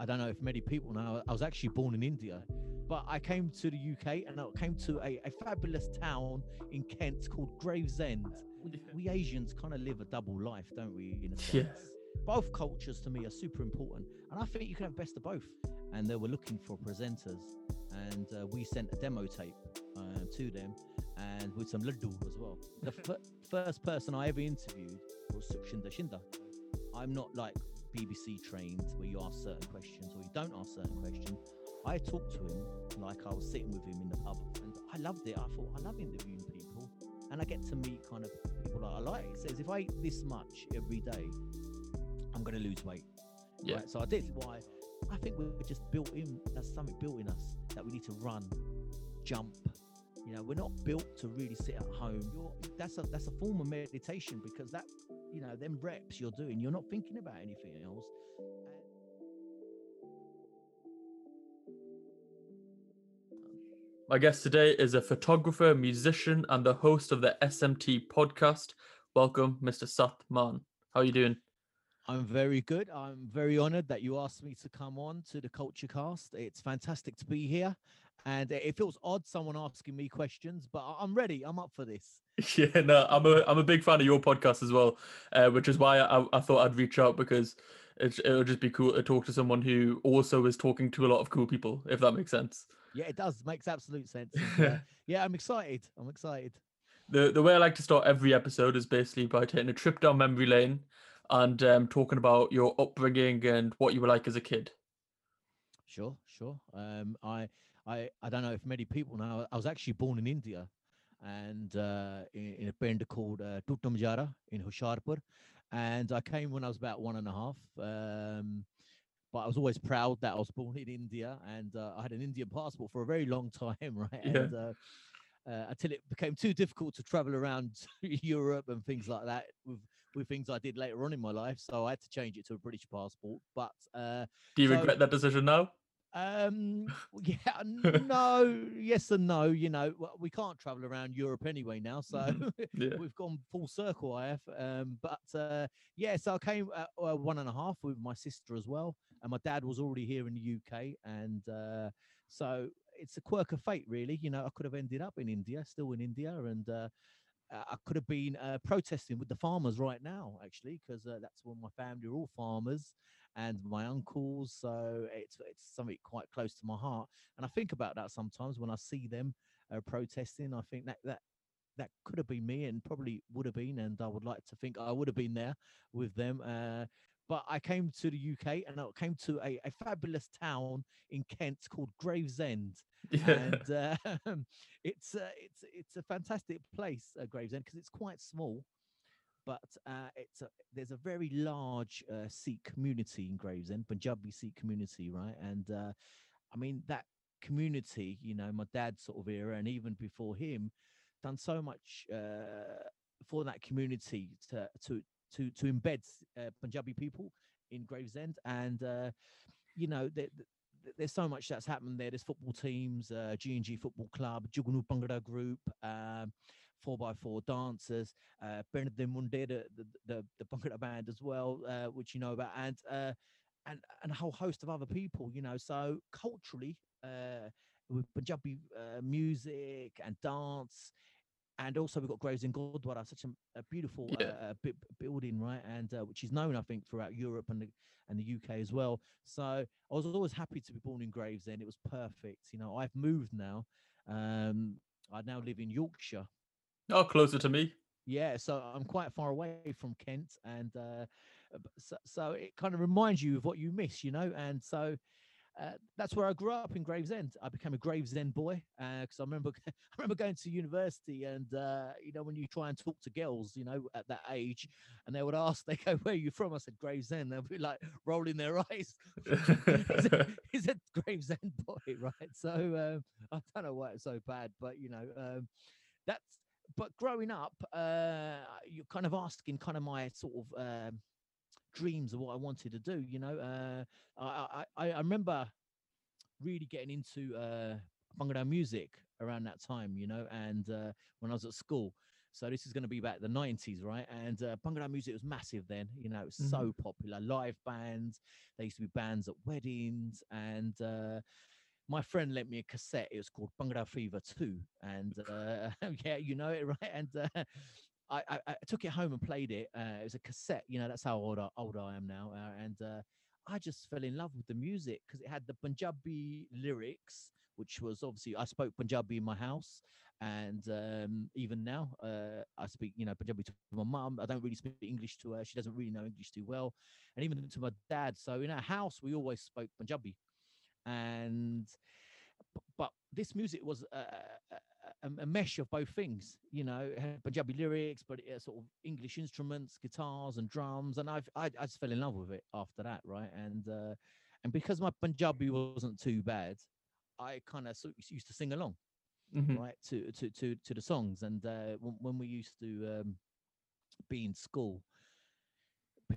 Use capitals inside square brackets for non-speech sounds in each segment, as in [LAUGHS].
I don't know if many people know, I was actually born in India, but I came to the UK and I came to a, a fabulous town in Kent called Gravesend. We, we Asians kind of live a double life, don't we? In a sense. Yeah. Both cultures to me are super important, and I think you can have best of both. And they were looking for presenters, and uh, we sent a demo tape uh, to them, and with some laddu as well. The [LAUGHS] f- first person I ever interviewed was Sukshinder Shinda. I'm not like BBC trained where you ask certain questions or you don't ask certain questions. I talked to him like I was sitting with him in the pub, and I loved it. I thought I love interviewing people, and I get to meet kind of people that I like. It says if I eat this much every day, I'm going to lose weight. Yeah. Right? So I did. Why? I think we're just built in. That's something built in us that we need to run, jump. You know, we're not built to really sit at home. You're, that's a that's a form of meditation because that, you know, them reps you're doing, you're not thinking about anything else. My guest today is a photographer, musician, and the host of the SMT podcast. Welcome, Mr. Sat Mann. How are you doing? I'm very good. I'm very honored that you asked me to come on to the KultureKast. It's fantastic to be here. And it feels odd someone asking me questions, but I'm ready. I'm up for this. [LAUGHS] Yeah, no, I'm a I'm a big fan of your podcast as well, uh, which is why I, I thought I'd reach out because it it would just be cool to talk to someone who also is talking to a lot of cool people, if that makes sense. Yeah, it does. Makes absolute sense. And, uh, [LAUGHS] yeah, I'm excited. I'm excited. The the way I like to start every episode is basically by taking a trip down memory lane and um, talking about your upbringing and what you were like as a kid. Sure, sure. Um, I, I, I don't know if many people know. I was actually born in India, and uh, in, in a band called uh, Tutamjara in Hoshiarpur, and I came when I was about one and a half. Um, but I was always proud that I was born in India, and uh, I had an Indian passport for a very long time, [LAUGHS] right? Yeah. And, uh, uh, until it became too difficult to travel around [LAUGHS] Europe and things like that with with things I did later on in my life, so I had to change it to a British passport. But uh, Do you So- regret that decision now? Um, [LAUGHS] yeah, no, yes and no. You know, we can't travel around Europe anyway now, so Mhm. [LAUGHS] Yeah. we've gone full circle. I have, um, but uh, yeah, so I came at uh, one and a half with my sister as well, and my dad was already here in the UK, and uh, so it's a quirk of fate, really. You know, I could have ended up in India, still in India, and uh, uh, I could have been uh, protesting with the farmers right now, actually, because uh, that's where my family are all farmers and my uncles. So it's it's something quite close to my heart, and I think about that sometimes when I see them uh, protesting. I think that that that could have been me, and probably would have been, and I would like to think I would have been there with them. Uh, but I came to the UK and I came to a, a fabulous town in Kent called Gravesend [LAUGHS] Yeah. and uh, [LAUGHS] it's uh, it's it's a fantastic place, uh, Gravesend, because it's quite small, but uh, it's a, there's a very large uh, Sikh community in Gravesend, Punjabi Sikh community, right? And uh, I mean that community, you know, my dad's sort of era, and even before him, done so much uh, for that community to to to to embed uh, Punjabi people in Gravesend, and uh, you know, the, th- there's so much that's happened there. There's football teams, uh, G&G Football Club, Jugnu Bhangra Group, um, 4x4 dancers, uh, Pind De Munde, the, the, the, Bhangra band as well, uh, which you know about, and, uh, and, and a whole host of other people, you know. So culturally, uh, with Punjabi uh, music and dance, and also we've got Gravesend Gurdwara, such a, a beautiful Yeah. uh, bi- building, right? And uh, which is known, I think, throughout Europe and the, and the UK as well. So I was always happy to be born in Gravesend. It was perfect. You know, I've moved now. Um, I now live in Yorkshire. Oh, closer to me. Yeah, so I'm quite far away from Kent, and uh, so, so it kind of reminds you of what you miss, you know. And so uh, that's where I grew up in Gravesend. I became a Gravesend boy because I remember [LAUGHS] I remember going to university, and uh, you know when you try and talk to girls, you know at that age, and they would ask, they go, "Where are you from?" I said Gravesend. They'll be like rolling their [LAUGHS] eyes. he's, a, he's a Gravesend boy, [LAUGHS] right? So um, I don't know why it's so bad, but you know um, that's. But growing up, uh, you're kind of asking kind of my sort of um, dreams of what I wanted to do. You know, uh, I, I I remember really getting into uh, Bhangra music around that time. You know, and uh, when I was at school. So this is going to be about the 90s, right? And uh, Bhangra music was massive then. You know, it was Mhm. so popular. Live bands. There used to be bands at weddings. And uh, my friend lent me a cassette. It was called Bhangra Fever 2. And uh, [LAUGHS] yeah, you know it, [LAUGHS] right? And uh, I, I, I took it home and played it. Uh, it was a cassette. You know, that's how old I, old I am now. Uh, and uh, I just fell in love with the music because it had the Punjabi lyrics, which was obviously I spoke Punjabi in my house, and um, even now uh, I speak, you know, Punjabi to my mum. I don't really speak English to her; she doesn't really know English too well, and even to my dad. So in our house, we always spoke Punjabi, and but this music was a, a, a- mesh of both things, you know, it had Punjabi lyrics, but it had sort of English instruments, guitars and drums, and I've I, I just fell in love with it after that, right? And uh, and because my Punjabi wasn't too bad, I kind of used to sing along, Mhm. right, to to to to the songs, and uh, when, when we used to um, be in school.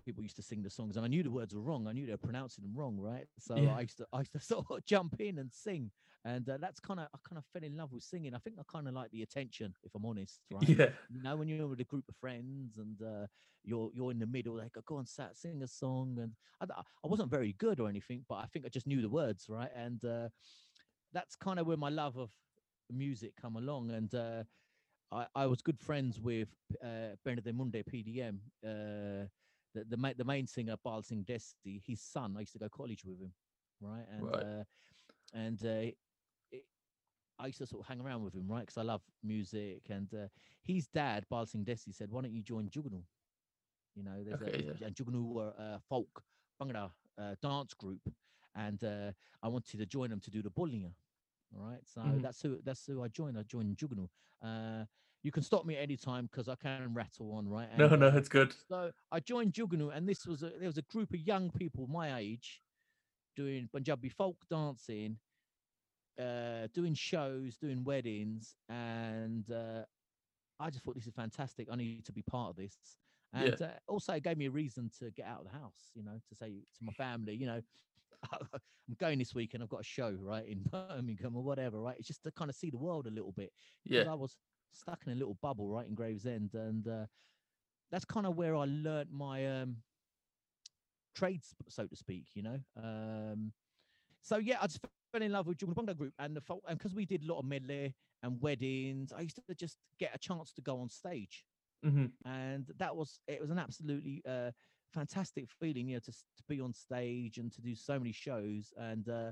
People used to sing the songs, and I knew the words were wrong. I knew they were pronouncing them wrong, right? So Yeah. I used to, I used to [LAUGHS] sort of jump in and sing, and uh, that's kind of, I kind of fell in love with singing. I think I kind of like the attention, if I'm honest, [LAUGHS] right? Yeah. You know, when you're with a group of friends and uh, you're you're in the middle, they go, go on, sat, sing a song, and I, I wasn't very good or anything, but I think I just knew the words, right? And uh, that's kind of where my love of music come along, and uh, I, I was good friends with uh, Pind De Munde PDM, uh, the the, ma- the main singer Bal Singh Desi, his son. I used to go college with him, right? And Right. uh, and uh, it, I used to sort of hang around with him, right? Because I love music. And uh, his dad, Bal Singh Desi, said, "Why don't you join Jugnu?" You know, there's Okay, a and Jugnu were a folk Bhangra uh, dance group, and uh, I wanted to join them to do the boliyan. All right, so Mhm. that's who that's who I joined. I joined Jugnu. You can stop me anytime because I can rattle on, right? No, And, no, uh, it's good. so I joined Jugnu, and this was a, there was a group of young people my age doing Punjabi folk dancing, uh, doing shows, doing weddings, and uh, I just thought this is fantastic. I need to be part of this, Yeah. and uh, also it gave me a reason to get out of the house. You know, to say to my family, you know. [LAUGHS] I'm going this week and I've got a show right in [LAUGHS] Birmingham or whatever, right? It's just to kind of see the world a little bit Yeah. I was stuck in a little bubble right in Gravesend, and uh, that's kind of where I learnt my um, trades, so to speak. You know, um, so yeah, I just fell in love with Jugnu Bhangra Group and the and because we did a lot of medley and weddings, I used to just get a chance to go on stage, hmm and that was it was an absolutely uh, fantastic feeling, you know, to to be on stage and to do so many shows, and uh,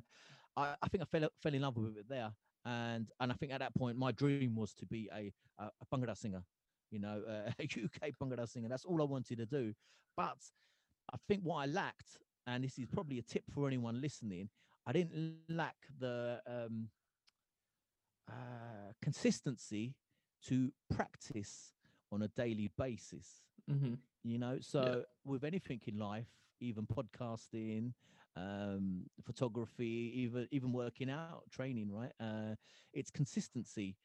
I, I think I fell fell in love with it there, and and I think at that point my dream was to be a a, a Bhangra singer, you know, uh, [LAUGHS] a UK Bhangra singer. That's all I wanted to do, but I think what I lacked, and this is probably a tip for anyone listening, I didn't lack the um, uh, consistency to practice on a daily basis. Hmm you know so with anything in life even podcasting um photography even even working out training right? Uh it's consistency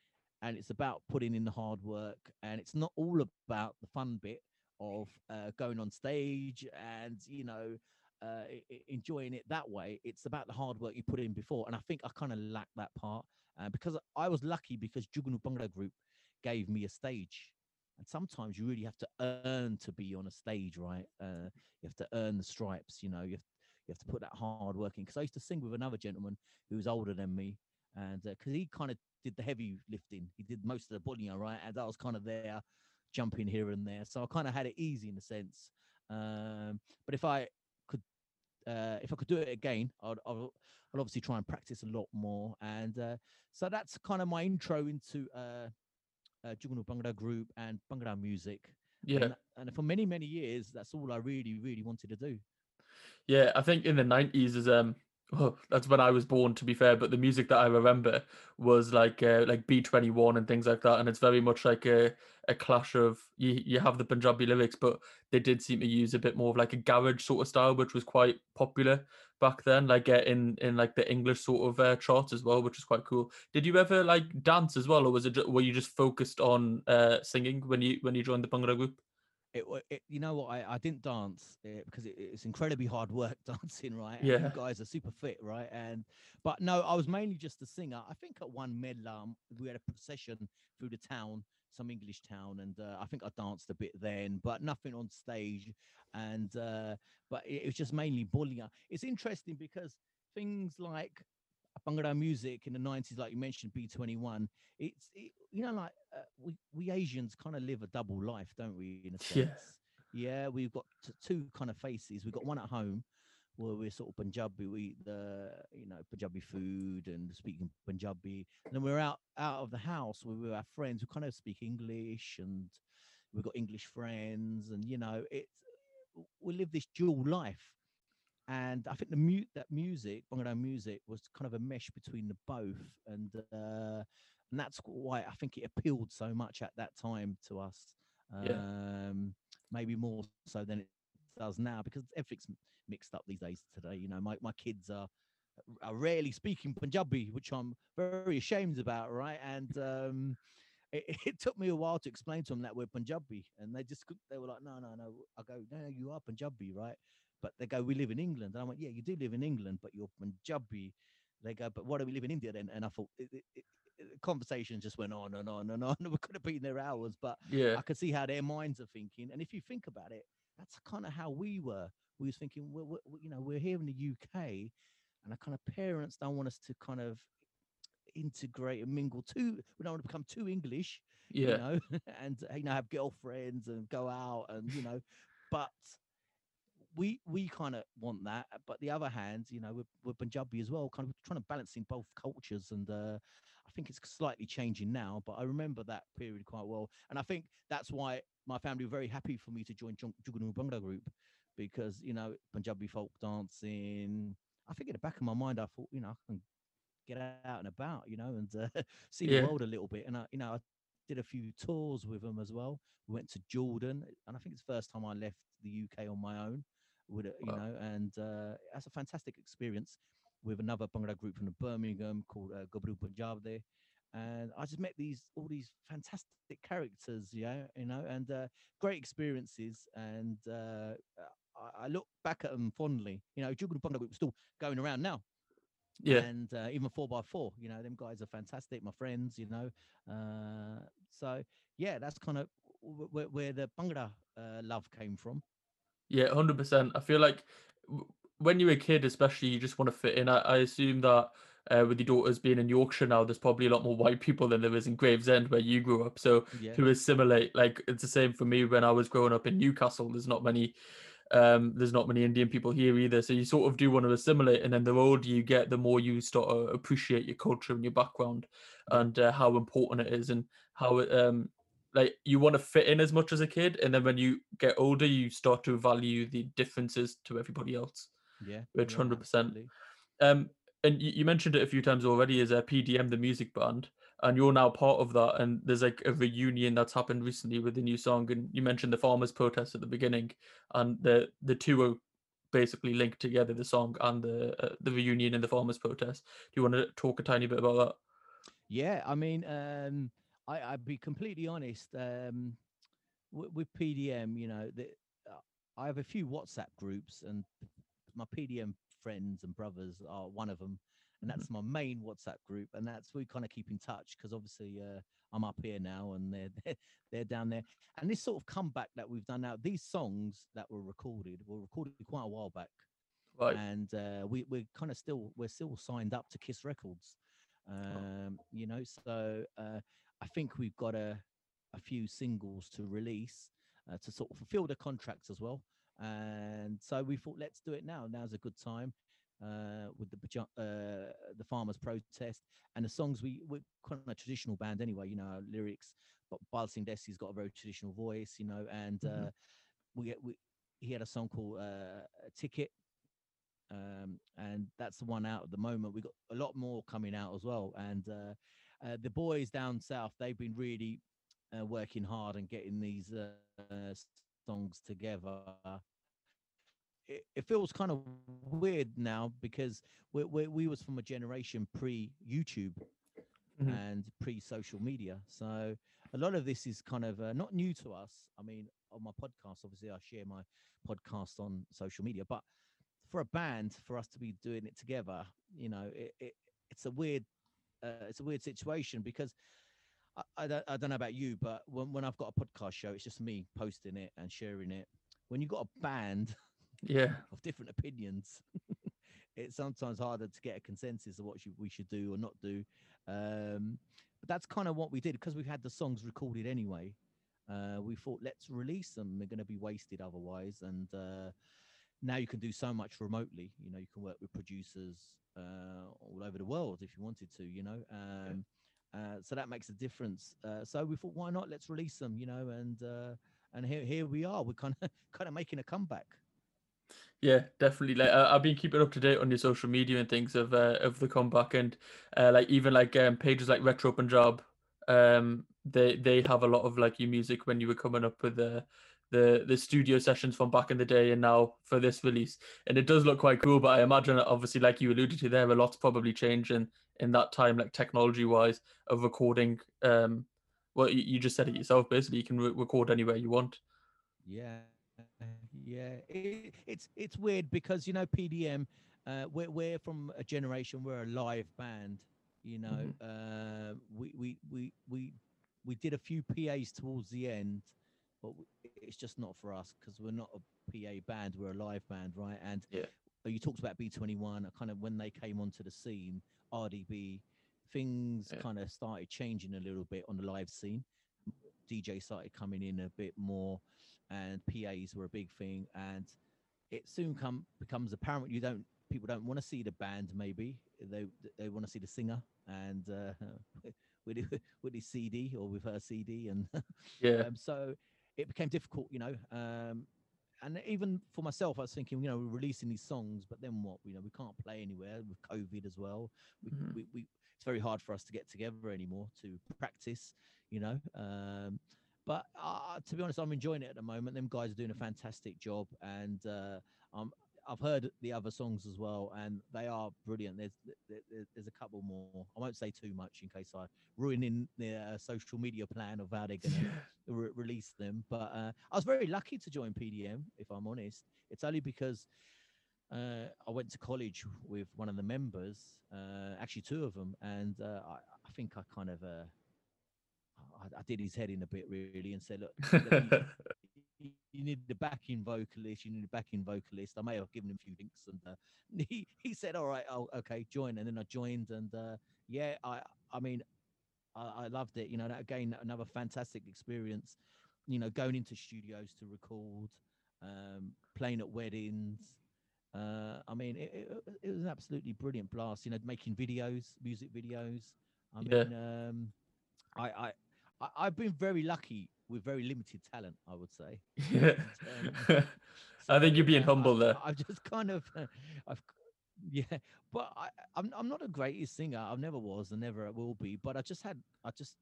and it's about putting in the hard work and it's not all about the fun bit of uh, going on stage and you know uh, enjoying it that way. It's about the hard work you put in before and i think i kind of lack that part uh, because i was lucky because Jugnu Bhangra group gave me a stage. And sometimes you really have to earn to be on a stage right? Uh, you have to earn the stripes you know you have, you have to put that hard work in because i used to sing with another gentleman who was older than me and because he kind of did the heavy lifting he did most of the boliyan right and i was kind of there jumping here and there so i kind of had it easy in a sense um, but if i could uh, if i could do it again I'd, I'll, I'll obviously try and practice a lot more and uh, so that's kind of my intro into uh, uh, Jugnu Bhangra group and Bhangra music. Yeah. And, and for many, many years, that's all I really, really wanted to do. Yeah, I think in the nineties is um well, that's when I was born to be fair, but the music that I remember was like uh, like B twenty one and things like that, and it's very much like a a clash of you you have the Punjabi lyrics, but they did seem to use a bit more of like a garage sort of style, which was quite popular back then, like uh, in in like the English sort of uh, charts as well, which was quite cool. Did you ever like dance as well, or was it ju- were you just focused on uh singing when you when you joined the Bhangra group? It, it you know what I, I didn't dance uh, because it, it's incredibly hard work [LAUGHS] dancing right and Yeah. you guys are super fit right and but no i was mainly just a singer i think at one medlam we had a procession through the town some english town and uh, i think i danced a bit then but nothing on stage and uh but it, it was just mainly boliyan it's interesting because things like Bhangra music in the 90s like you mentioned b21 it's it, you know like uh, we we asians kind of live a double life don't we in a sense? Yeah. yeah we've got t- two kind of faces. We've got one at home where we're sort of punjabi we eat the you know punjabi food and speaking punjabi. And then we're out out of the house where we're our friends who kind of speak english and we've got english friends and you know it's we live this dual life and I think the mute that music, Bhangra music, was kind of a mesh between the both, and uh, and that's why I think it appealed so much at that time to us. Yeah. Um, maybe more so than it does now because everything's mixed up these days. Today, you know, my my kids are are rarely speaking Punjabi, which I'm very ashamed about, right? And um, it, [LAUGHS] it took me a while to explain to them that we're Punjabi, and they just they were like, no, no, no. I go, no, no, you are Punjabi, right? But they go, we live in England, and I went, yeah, you do live in England, but you're Punjabi. They go, but why do we live in India then? And I thought it, it, it, it- conversation just went on and on and on. [LAUGHS] We could have been there hours, but Yeah. I could see how their minds are thinking. And if you think about it, that's kind of how we were. We was thinking, we're, we're, you know, we're here in the UK, and our kind of parents don't want us to kind of integrate and mingle too. We don't want to become too English, Yeah. you know, [LAUGHS] and you know have girlfriends and go out and you know, but we we kind of want that. But the other hand, you know, we're, we're Punjabi as well, kind of trying to balance in both cultures, and uh, I think it's slightly changing now. But I remember that period quite well, and I think that's why my family were very happy for me to join Jugnu Bhangra group because you know Punjabi folk dancing. I think in the back of my mind, I thought, you know, I can get out and about, you know, and uh, [LAUGHS] see Yeah. the world a little bit. And I, you know, I did a few tours with them as well. We went to Jordan, and I think it's the first time I left the UK on my own. With a, you Wow. know, and uh, that's a fantastic experience with another Bhangra group from Birmingham called uh, Gabru Punjab there. And I just met these all these fantastic characters, yeah, you know, and uh, great experiences. And uh, I, I look back at them fondly. You know, Jugnu Bhangra group is still going around now Yeah. and uh, even four by four you know them guys are fantastic my friends you know uh so yeah that's kind of where, where the uh, love came from Yeah, hundred percent. I feel like when you're a kid, especially, you just want to fit in. I, I assume that uh, with your daughters being in Yorkshire now, there's probably a lot more white people than there is in Gravesend where you grew up. So yeah to assimilate, like it's the same for me when I was growing up in Newcastle. There's not many, um, there's not many Indian people here either. So you sort of do want to assimilate, and then the older you get, the more you start to appreciate your culture and your background, and uh, how important it is, and how it um like you want to fit in as much as a kid and then when you get older you start to value the differences to everybody else yeah which yeah, 100%. absolutely. um and you, you mentioned it a few times already as a pdm the music band and you're now part of that and there's like a reunion that's happened recently with the new song and you mentioned the farmers protest at the beginning and the the two are basically linked together the song and the uh, the reunion and the farmers protest do you want to talk a tiny bit about that yeah i mean um i i'd be completely honest um with, with pdm you know the, uh, i have a few whatsapp groups and my pdm friends and brothers are one of them and that's my main WhatsApp group, and that's we kind of keep in touch because obviously uh, I'm up here now and they're, [LAUGHS] they're they're down there. And this sort of comeback that we've done now, these songs that were recorded were recorded quite a while back, right and uh, we we're kind of still we're still signed up to Kiss Records, um, you know. So uh, I think we've got a a few singles to release uh, to sort of fulfill the contracts as well. And so we thought, let's do it now. Now's a good time uh, with the uh, the farmers' protest and the songs. We we're kind of a traditional band anyway. You know, lyrics. But Bal Singh Desi's got a very traditional voice, you know, and Mhm. uh, we we he had a song called uh, Ticket. Um, and that's the one out at the moment. We got a lot more coming out as well. And uh, the boys down south, they've been really uh, working hard and getting these uh, songs together. It, it feels kind of weird now because we we we was from a generation pre YouTube Mhm. and pre social media, so a lot of this is kind of uh, not new to us. I mean, on my podcast. Obviously, I share my podcast on social media, but for a band, for us to be doing it together, you know, it, it it's a weird, uh, it's a weird situation because I, I, don't, I don't know about you, but when, when I've got a podcast show, it's just me posting it and sharing it. When you've got a band Yeah. [LAUGHS] of different opinions, [LAUGHS] it's sometimes harder to get a consensus of what should, we should do or not do. Um, but that's kind of what we did because we've had the songs recorded anyway. Uh, we thought let's release them. They're going to be wasted otherwise, and uh, now you can do so much remotely. You know, you can work with producers uh, all over the world if you wanted to. You know, um, uh, so that makes a difference. Uh, so we thought, why not? Let's release them. You know, and uh, and here here we are. We're kind of [LAUGHS] kind of making a comeback. Yeah, definitely. Like I, I've been keeping up to date on your social media and things of uh, of the comeback, and uh, like even like um, pages like Retro Punjab, um, they they have a lot of like your music when you were coming up with the the the studio sessions from back in the day, and now for this release, and it does look quite cool. But I imagine, obviously, like you alluded to there, a lot's probably changed in in that time, like technology wise, of recording. Um, well, you, you just said it yourself. Basically, you can re- record anywhere you want. Yeah, yeah. It, it's it's weird because you know PDM, uh, we're we're from a generation. We're a live band. You know, uh, we we we we we did a few PAs towards the end, but it's just not for us because we're not a PA band. We're a live band, right? And Yeah. uh, you talked about B21. Kind of when they came onto the scene, RDB, things Yeah. kind of started changing a little bit on the live scene. DJ started coming in a bit more, and PAs were a big thing. And it soon come becomes apparent you don't people don't want to see the band. Maybe they they want to see the singer and uh, [LAUGHS] with with his CD or with her CD, and [LAUGHS] Yeah, um, so it became difficult, you know. Um, and even for myself, I was thinking, you know, we're releasing these songs, but then what? You know, we can't play anywhere with COVID as well. We, Mhm. we, we it's very hard for us to get together anymore to practice, you know. Um, but uh, to be honest, I'm enjoying it at the moment. Them guys are doing a fantastic job, and uh, um, I've heard the other songs as well, and they are brilliant. There's there, there- there's a couple more. I won't say too much in case I ruin in their uh, social media plan of how they're going [LAUGHS] to re- release them. But uh, I was very lucky to join PDM, if I'm honest. It's only because uh, I went to college with one of the members, uh, actually two of them, and uh, I, I think I kind of uh, I, I did his head in a bit really and said, look, [LAUGHS] you, need the backing vocalist, you need a backing vocalist. I may have given him a few links, and uh, [LAUGHS] he he said, all right, oh okay, join, and then I joined, and uh, yeah, I I mean I, I loved it. You know, that, again, another fantastic experience. You know, going into studios to record, um, playing at weddings. Uh, I mean, it, it, it was an absolutely brilliant blast. You know, making videos, music videos. I Yeah. mean, um, I, I, I, I've been very lucky with very limited talent. I would say. [LAUGHS] yeah. [LAUGHS] I think you're being uh, humble there. I've just kind of, I've, yeah, but I, I'm, I'm not a greatest singer. I never was and never will be. But I just had, I just,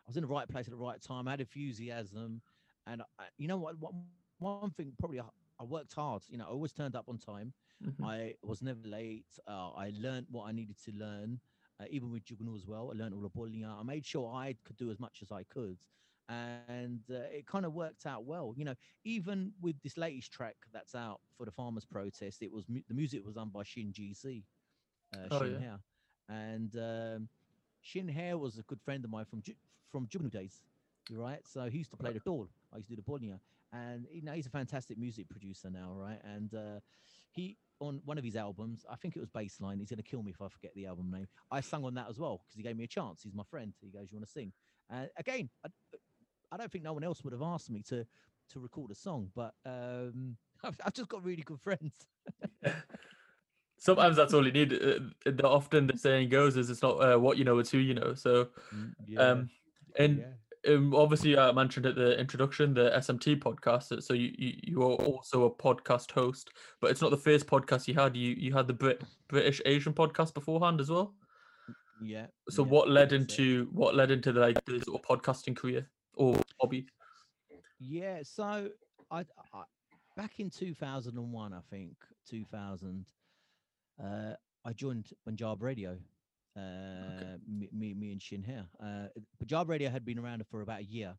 I was in the right place at the right time. I had enthusiasm, and I, you know what? One, one thing probably I, I worked hard. You know, I always turned up on time. Mhm. I was never late. Uh, I learned what I needed to learn, uh, even with Jugnu as well. I learned all the bowling. I made sure I could do as much as I could, and uh, it kind of worked out well. You know, even with this latest track that's out for the farmers' protest, it was mu- the music was done by Shin GC, uh, Oh, Shin yeah. Hair, and um, Shin Hair was a good friend of mine from Ju- from Jugnu days. Right. So he used to play the dhol. I used to do the bowling, and you know he's a fantastic music producer now, right? And uh, he on one of his albums, I think it was Baseline. He's gonna kill me if I forget the album name. I sung on that as well because he gave me a chance. He's my friend. He goes, "You want to sing?" Uh, again, I, I don't think no one else would have asked me to to record a song, but um, [LAUGHS] I've, I've just got really good friends. [LAUGHS] Sometimes that's all you need. Uh, the, often the saying goes is it's not uh, what you know, it's who you know. So, um, and um, obviously I mentioned at the introduction the SMT podcast. so- you, you you are also a podcast host, but it's not the first podcast you had. You you had the Brit British Asian podcast beforehand as well. yeah. So yeah, what led it. into what led into like the sort of podcasting career or hobby? Yeah, so I, I back in 2001, I think 2000, uh, I joined Punjab Radio. Uh, me, me, me and Shin here. Uh, Punjab Radio had been around for about a year,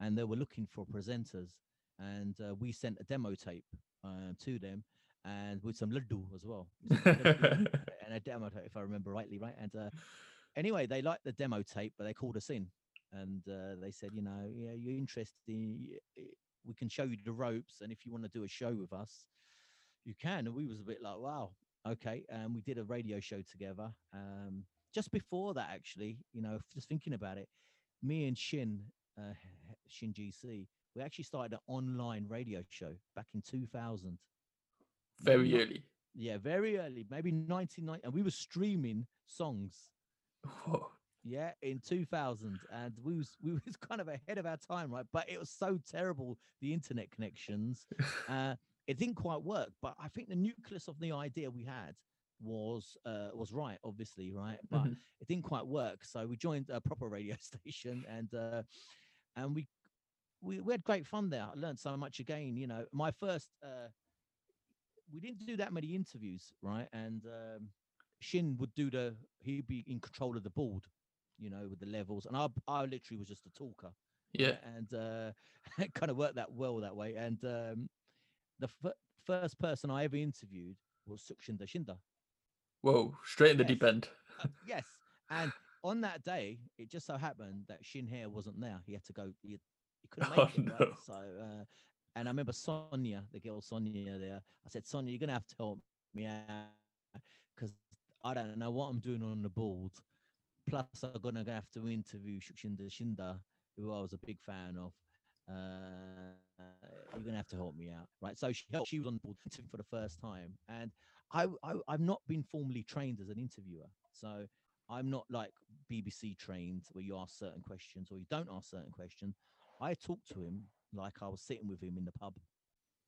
and they were looking for presenters. and uh, we sent a demo tape uh, to them, and with some laddu as well, with some laddu [LAUGHS] and a demo tape, if I remember rightly, right? And uh, anyway, they liked the demo tape, but they called us in, and uh, they said, you know, yeah, you're interested, y- we can show you the ropes, and if you want to do a show with us, you can. And we was a bit like, wow, okay. And we did a radio show together. Um, just before that, actually, you know, just thinking about it, me and Shin, uh, Shin GC, we actually started an online radio show back in 2000. Very Not- early. Yeah, very early, maybe 1990, and we were streaming songs. Whoa. Yeah, in 2000, and we was we [LAUGHS] was kind of ahead of our time, right? But it was so terrible the internet connections. [LAUGHS] Uh, it didn't quite work, but I think the nucleus of the idea we had was uh, was right, obviously, right? But Mhm. it didn't quite work, so we joined a proper radio [LAUGHS] station, and uh, and we, we we had great fun there. I learned so much again. You know, my first uh, we didn't do that many interviews, right? And um, Shin would do the he'd be in control of the board, you know, with the levels, and I I literally was just a talker Yeah. [LAUGHS] and uh, [LAUGHS] it kind of worked that well that way. And um, the f- first person I ever interviewed was Sukshinder Shinda. Whoa. Straight in the Yes. deep end. Uh, [LAUGHS] yes, and on that day, it just so happened that Shin Hair wasn't there. He had to go. He, he couldn't make Oh, it. Right? no. So, uh, and I remember Sonia, the girl Sonia there. I said, Sonia, you're gonna have to help me out because I don't know what I'm doing on the board. Plus, I'm gonna have to interview Sukshinder Shinda, who I was a big fan of. Uh, you're gonna have to help me out, right? So she helped. She was on the board [LAUGHS] for the first time, and I, I I've not been formally trained as an interviewer, so I'm not like BBC trained where you ask certain questions or you don't ask certain questions. I talked to him like I was sitting with him in the pub.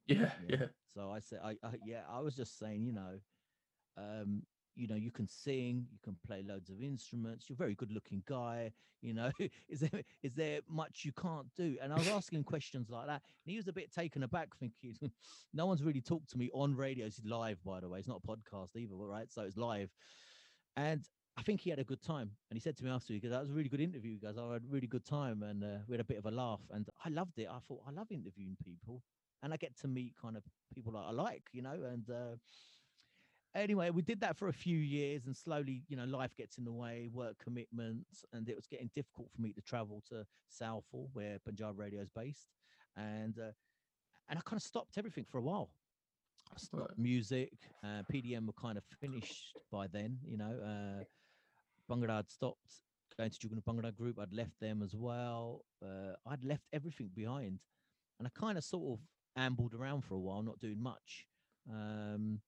Yeah. Yeah. Yeah. So I said, I, I yeah, I was just saying, you know, um, you know, you can sing, you can play loads of instruments. You're a very good looking guy. You know, [LAUGHS] is there is there much you can't do? And I was asking questions like that, and he was a bit taken aback, [LAUGHS] thinking, no one's really talked to me on radio. It's live, by the way. It's not a podcast either, right? So it's live, and I think he had a good time. And he said to me after, because that was a really good interview, guys. I had a really good time, and uh, we had a bit of a laugh, and I loved it. I thought I love interviewing people and I get to meet kind of people that I like, you know. And uh, anyway, we did that for a few years, and slowly, you know, life gets in the way, work commitments, and it was getting difficult for me to travel to Southall, where Punjab Radio is based, and uh, and I kind of stopped everything for a while. I stopped Right. music. Uh, PDM were kind of finished by then, you know. Uh, Bhangra had stopped going to Jugnu Bhangra group. I'd left them as well. Uh, I'd left everything behind, and I kind of sort of ambled around for a while, not doing much. Um,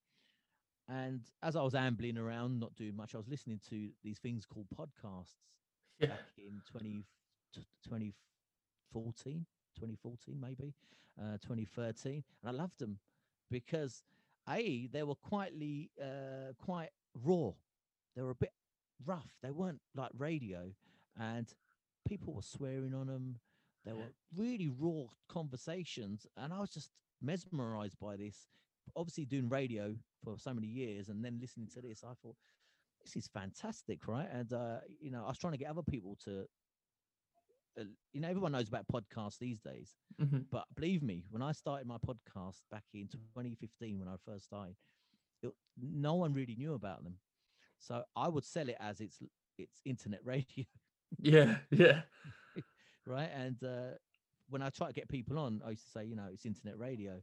and as I was ambling around, not doing much, I was listening to these things called podcasts Yeah. back in 20, 2014, 2014 maybe, uh, 2013, and I loved them because a they were quietly uh, quite raw. They were a bit rough. They weren't like radio, and people were swearing on them. They were [LAUGHS] really raw conversations, and I was just mesmerized by this. Obviously, doing radio for so many years, and then listening to this, I thought this is fantastic, right? And uh, you know, I was trying to get other people to, uh, you know, everyone knows about podcasts these days, Mhm. but believe me, when I started my podcast back in 2015, when I first started, it, no one really knew about them. So I would sell it as it's it's internet [LAUGHS] radio, Yeah. Yeah. [LAUGHS] right? And uh, when I try to get people on, I used to say, you know, it's internet radio,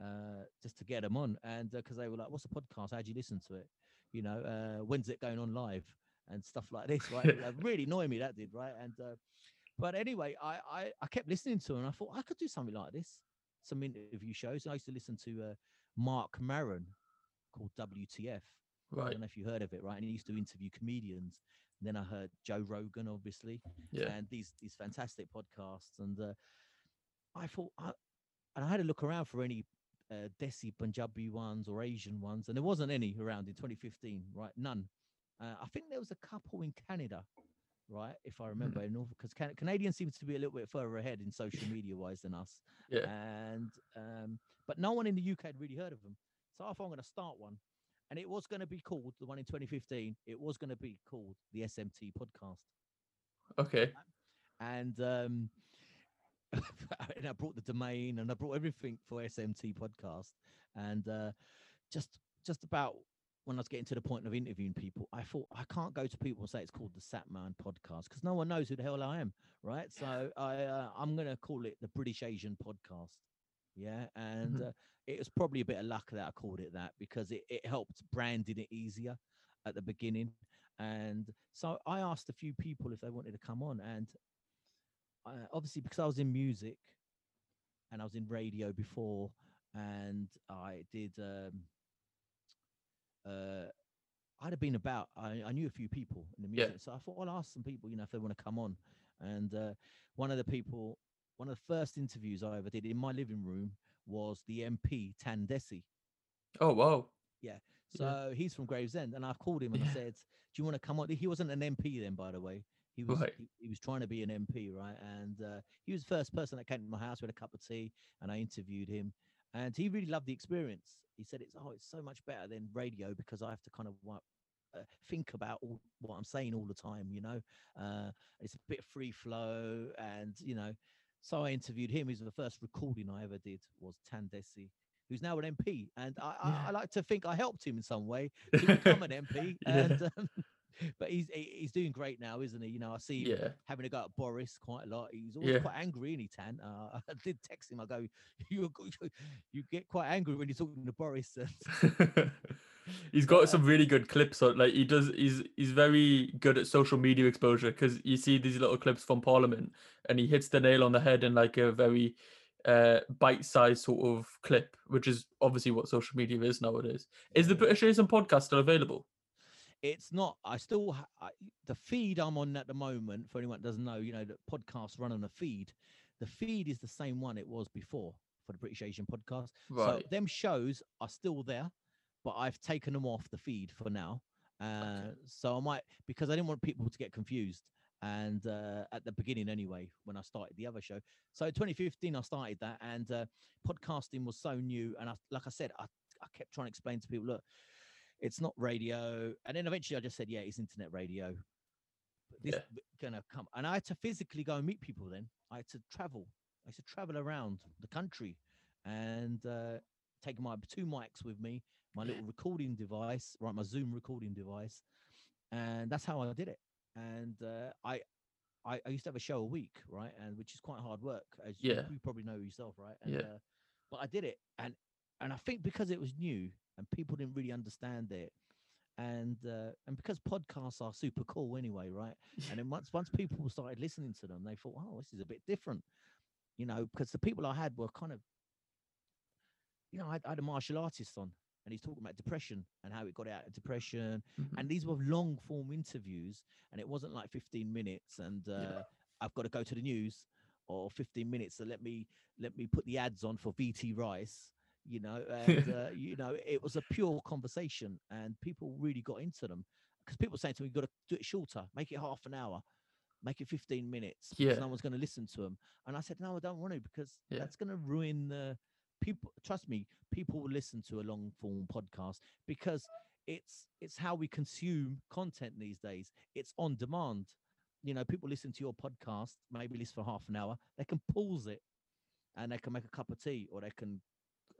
uh, just to get them on, and because they were like, "What's a podcast? How do you listen to it? You know, uh, when's it going on live?" and stuff like this, right? Uh, [LAUGHS] really annoyed me that did, right? And uh, but anyway, I, I I kept listening to it, and I thought I could do something like this, some interview shows. I used to listen to uh, Marc Maron called WTF. Right. I don't know if you heard of it, right? And he used to interview comedians. And then I heard Joe Rogan, obviously, Yeah. and these these fantastic podcasts. And uh, I thought, I, and I had to look around for any uh, Desi Punjabi ones or Asian ones, and there wasn't any around in 2015, right? None. Uh, I think there was a couple in Canada, right? If I remember, because Can- Canadians seems to be a little bit further ahead in social [LAUGHS] media wise than us Yeah. and um, but no one in the UK had really heard of them. So I thought I'm going to start one, and it was going to be called the one in 2015. It was going to be called the SMT podcast, Okay. and um, [LAUGHS] and I brought the domain and I brought everything for SMT podcast. And uh, just just about when I was getting to the point of interviewing people, I thought I can't go to people and say it's called the Sat Mann podcast because no one knows who the hell I am, right? So [LAUGHS] I uh, I'm gonna call it the British Asian podcast. Yeah, and Mhm. uh, it was probably a bit of luck that I called it that because it, it helped branding it easier at the beginning. And so I asked a few people if they wanted to come on, and uh, obviously because I was in music and I was in radio before, and I did. Um, uh, I'd have been about. I, I knew a few people in the Yeah. music, so I thought I'll ask some people, you know, if they want to come on. And uh, one of the people, one of the first interviews I ever did in my living room was the MP Tan Dhesi. Oh wow. Yeah, so Yeah. he's from Gravesend, and I called him and I said, "Do you want to come on?" He wasn't an MP then, by the way. He was Right. he, he was trying to be an MP, right? And uh, he was the first person that came to my house with a cup of tea, and I interviewed him, and he really loved the experience. He said, "It's oh, it's so much better than radio because I have to kind of uh, think about all, what I'm saying all the time. You know, uh, it's a bit free flow, and you know." So I interviewed him. He's the first recording I ever did was Tan Dhesi, who's now an MP, and I, I, I like to think I helped him in some way [LAUGHS] to become an MP. Yeah. And um, [LAUGHS] but he's he's doing great now, isn't he? You know, I see him Yeah. having to go at Boris quite a lot. He's always Yeah. quite angry, and he Tan. Uh, [LAUGHS] I did text him. I go, [LAUGHS] you you get quite angry when you're talking to Boris. And he's uh, got some really good clips on like he does he's he's very good at social media exposure because you see these little clips from parliament and he hits the nail on the head in like a very uh bite-sized sort of clip which is obviously what social media is nowadays is the british Asian podcast still available it's not. I still I, the feed I'm on at the moment. For anyone that doesn't know, you know, the podcasts run on a feed. The feed is the same one it was before for the British Asian podcast. So right them shows are still there, but I've taken them off the feed for now. Uh, so I might because I didn't want people to get confused. And uh, at the beginning, anyway, when I started the other show, so 2015 I started that, and uh, podcasting was so new. And I, like I said, I, I kept trying to explain to people, look, it's not radio. And then eventually I just said, yeah, it's internet radio. But this Yeah. gonna come, and I had to physically go and meet people. Then I had to travel. I had to travel around the country and uh, take my two mics with me, my little [LAUGHS] recording device, right, my Zoom recording device, and that's how I did it. And uh, I, I, I used to have a show a week, right, and which is quite hard work, as you, you probably know yourself, right? And, Yeah. Uh, but I did it, and and I think because it was new and people didn't really understand it, and uh, and because podcasts are super cool anyway, right? [LAUGHS] And then once once people started listening to them, they thought, oh, this is a bit different, you know, because the people I had were kind of, you know, I, had- I had a martial artist on, and he's talking about depression and how it got out of depression, Mhm. and these were long form interviews, and it wasn't like 15 minutes, and uh, Yeah. I've got to go to the news or 15 minutes, so let me let me put the ads on for VT Rice. You know, and [LAUGHS] uh, you know, it was a pure conversation, and people really got into them because people were saying to me, "You've got to do it shorter, make it half an hour, make it 15 minutes, because Yeah. no one's going to listen to them." And I said, "No, I don't want to because Yeah. that's going to ruin the people. Trust me, people will listen to a long form podcast because it's it's how we consume content these days. It's on demand. You know, people listen to your podcast, maybe listen for half an hour. They can pause it, and they can make a cup of tea, or they can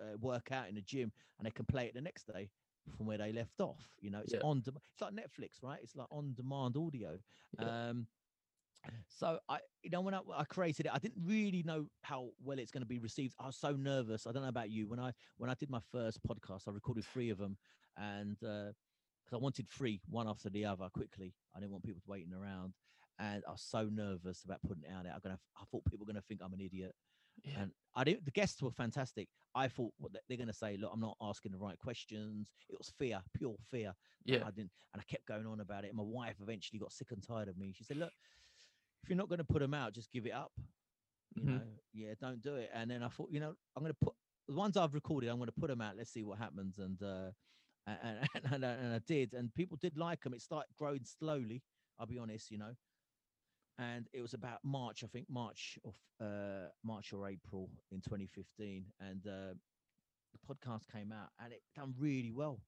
uh, work out in the gym, and they can play it the next day from where they left off. You know, it's Yeah. on. Dem- it's like Netflix, right? It's like on demand audio. Yeah. Um, so I, you know, when I, I created it, I didn't really know how well it's going to be received. I was so nervous. I don't know about you. When I when I did my first podcast, I recorded three of them, and because I wanted three, one after the other, quickly. I didn't want people waiting around, and I was so nervous about putting it out there. I'm gonna, I thought people were gonna think I'm an idiot, Yeah. and I didn't. The guests were fantastic. I thought what they- they're gonna say, look, I'm not asking the right questions. It was fear, pure fear. yeah I didn't, and I kept going on about it. And my wife eventually got sick and tired of me. She said, "Look, if you're not going to put them out, just give it up. You Mhm. know, yeah, don't do it." And then I thought, you know, I'm going to put the ones I've recorded. I'm going to put them out. Let's see what happens. And uh, [LAUGHS] and, and, and, I- and I did, and people did like them. It started growing slowly. I'll be honest, you know. And it was about March, I think March of uh, March or April in 2015, and uh, the podcast came out, and it done really well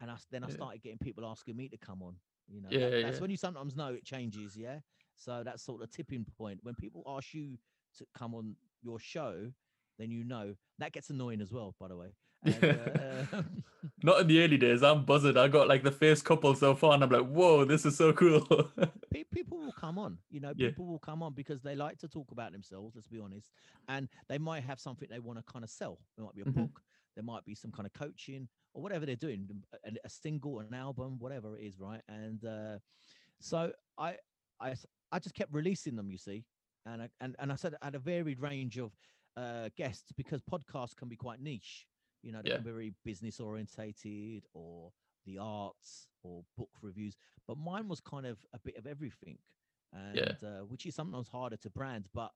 and I, then I Yeah. started getting people asking me to come on. You know, Yeah, that- that's yeah. when you sometimes know it changes. Yeah, so that's sort of tipping point when people ask you to come on your show, then you know that gets annoying as well. By the way, and, uh, [LAUGHS] Not in the early days. I'm buzzing. I got like the first couple so far, and I'm like, whoa, this is so cool. [LAUGHS] people will come on you know Yeah. people will come on because they like to talk about themselves let's be honest and they might have something they want to kind of sell there might be a Mhm. book there might be some kind of coaching or whatever they're doing a, a single an album whatever it is right and uh so I just kept releasing them you see and I, and and i said i had a varied range of uh guests because podcasts can be quite niche you know they Yeah. can be very business orientated or the arts or book reviews but mine was kind of a bit of everything and Yeah. uh, which is sometimes harder to brand but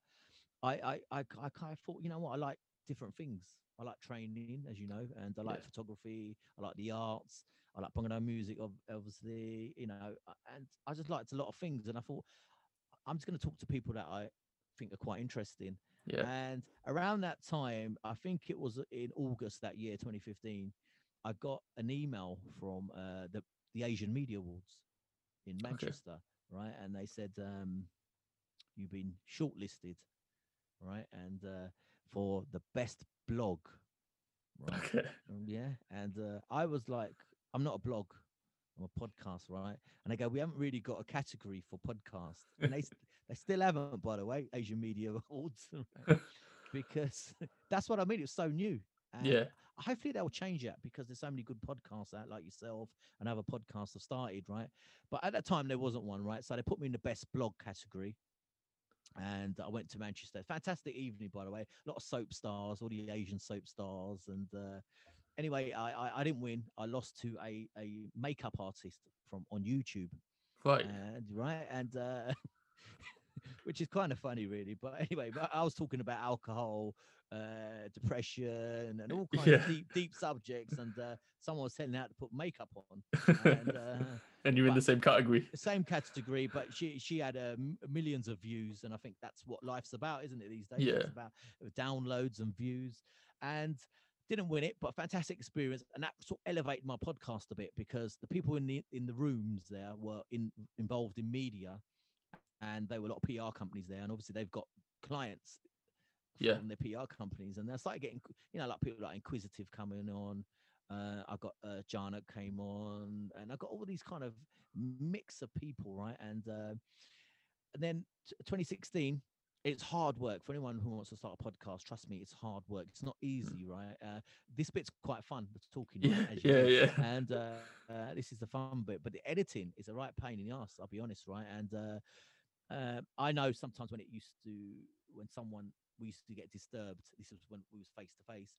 I, I i i kind of thought you know what i like different things i like training as you know and i like Yeah. photography i like the arts i like Bhangra music ob- obviously you know and i just liked a lot of things and i thought i'm just going to talk to people that i think are quite interesting yeah. and around that time, I think it was in August that year, 2015, I got an email from uh, the the Asian Media Awards in Manchester, right? And they said um, you've been shortlisted, right? And uh, for the best blog, right? Okay. Um, yeah. And uh, I was like, I'm not a blog, I'm a podcast, right? And they go, we haven't really got a category for podcast. And they, they still haven't, by the way, Asian Media [LAUGHS] Awards, [LAUGHS] because that's what I mean. It's so new. And Yeah. Hopefully they'll change that because there's so many good podcasts out like yourself and other podcasts have started, right? But at that time there wasn't one, right? So they put me in the best blog category. And I went to Manchester. Fantastic evening, by the way. A lot of soap stars, all the Asian soap stars, and uh, anyway, I, I I didn't win. I lost to a a makeup artist from on YouTube, Right. and right, and uh, [LAUGHS] [LAUGHS] which is kind of funny, really. But anyway, but I was talking about alcohol, uh, depression, and all kinds Yeah. of deep deep subjects, and uh, someone was telling me how to put makeup on, and. [LAUGHS] Uh, and you're in the same category. same category, but she she had uh, millions of views, and I think that's what life's about, isn't it? These days, Yeah. it's about downloads and views, and didn't win it, but a fantastic experience, and that sort of elevated my podcast a bit because the people in the in the rooms there were in involved in media, and there were a lot of PR companies there, and obviously they've got clients Yeah. from their PR companies, and they started getting you know like people like Inquisitive coming on. Uh, I got uh, Jana came on, and I got all these kind of mix of people, right? And uh, and then t- 2016, it's hard work for anyone who wants to start a podcast. Trust me, it's hard work. It's not easy, right? Uh, this bit's quite fun, the talking, Yeah. as [LAUGHS] you Yeah. know Yeah. and uh, uh, this is the fun bit. But the editing is a right pain in the ass. I'll be honest, right? And uh, I know sometimes when it used to, when someone we used to get disturbed. This was when we was face to face.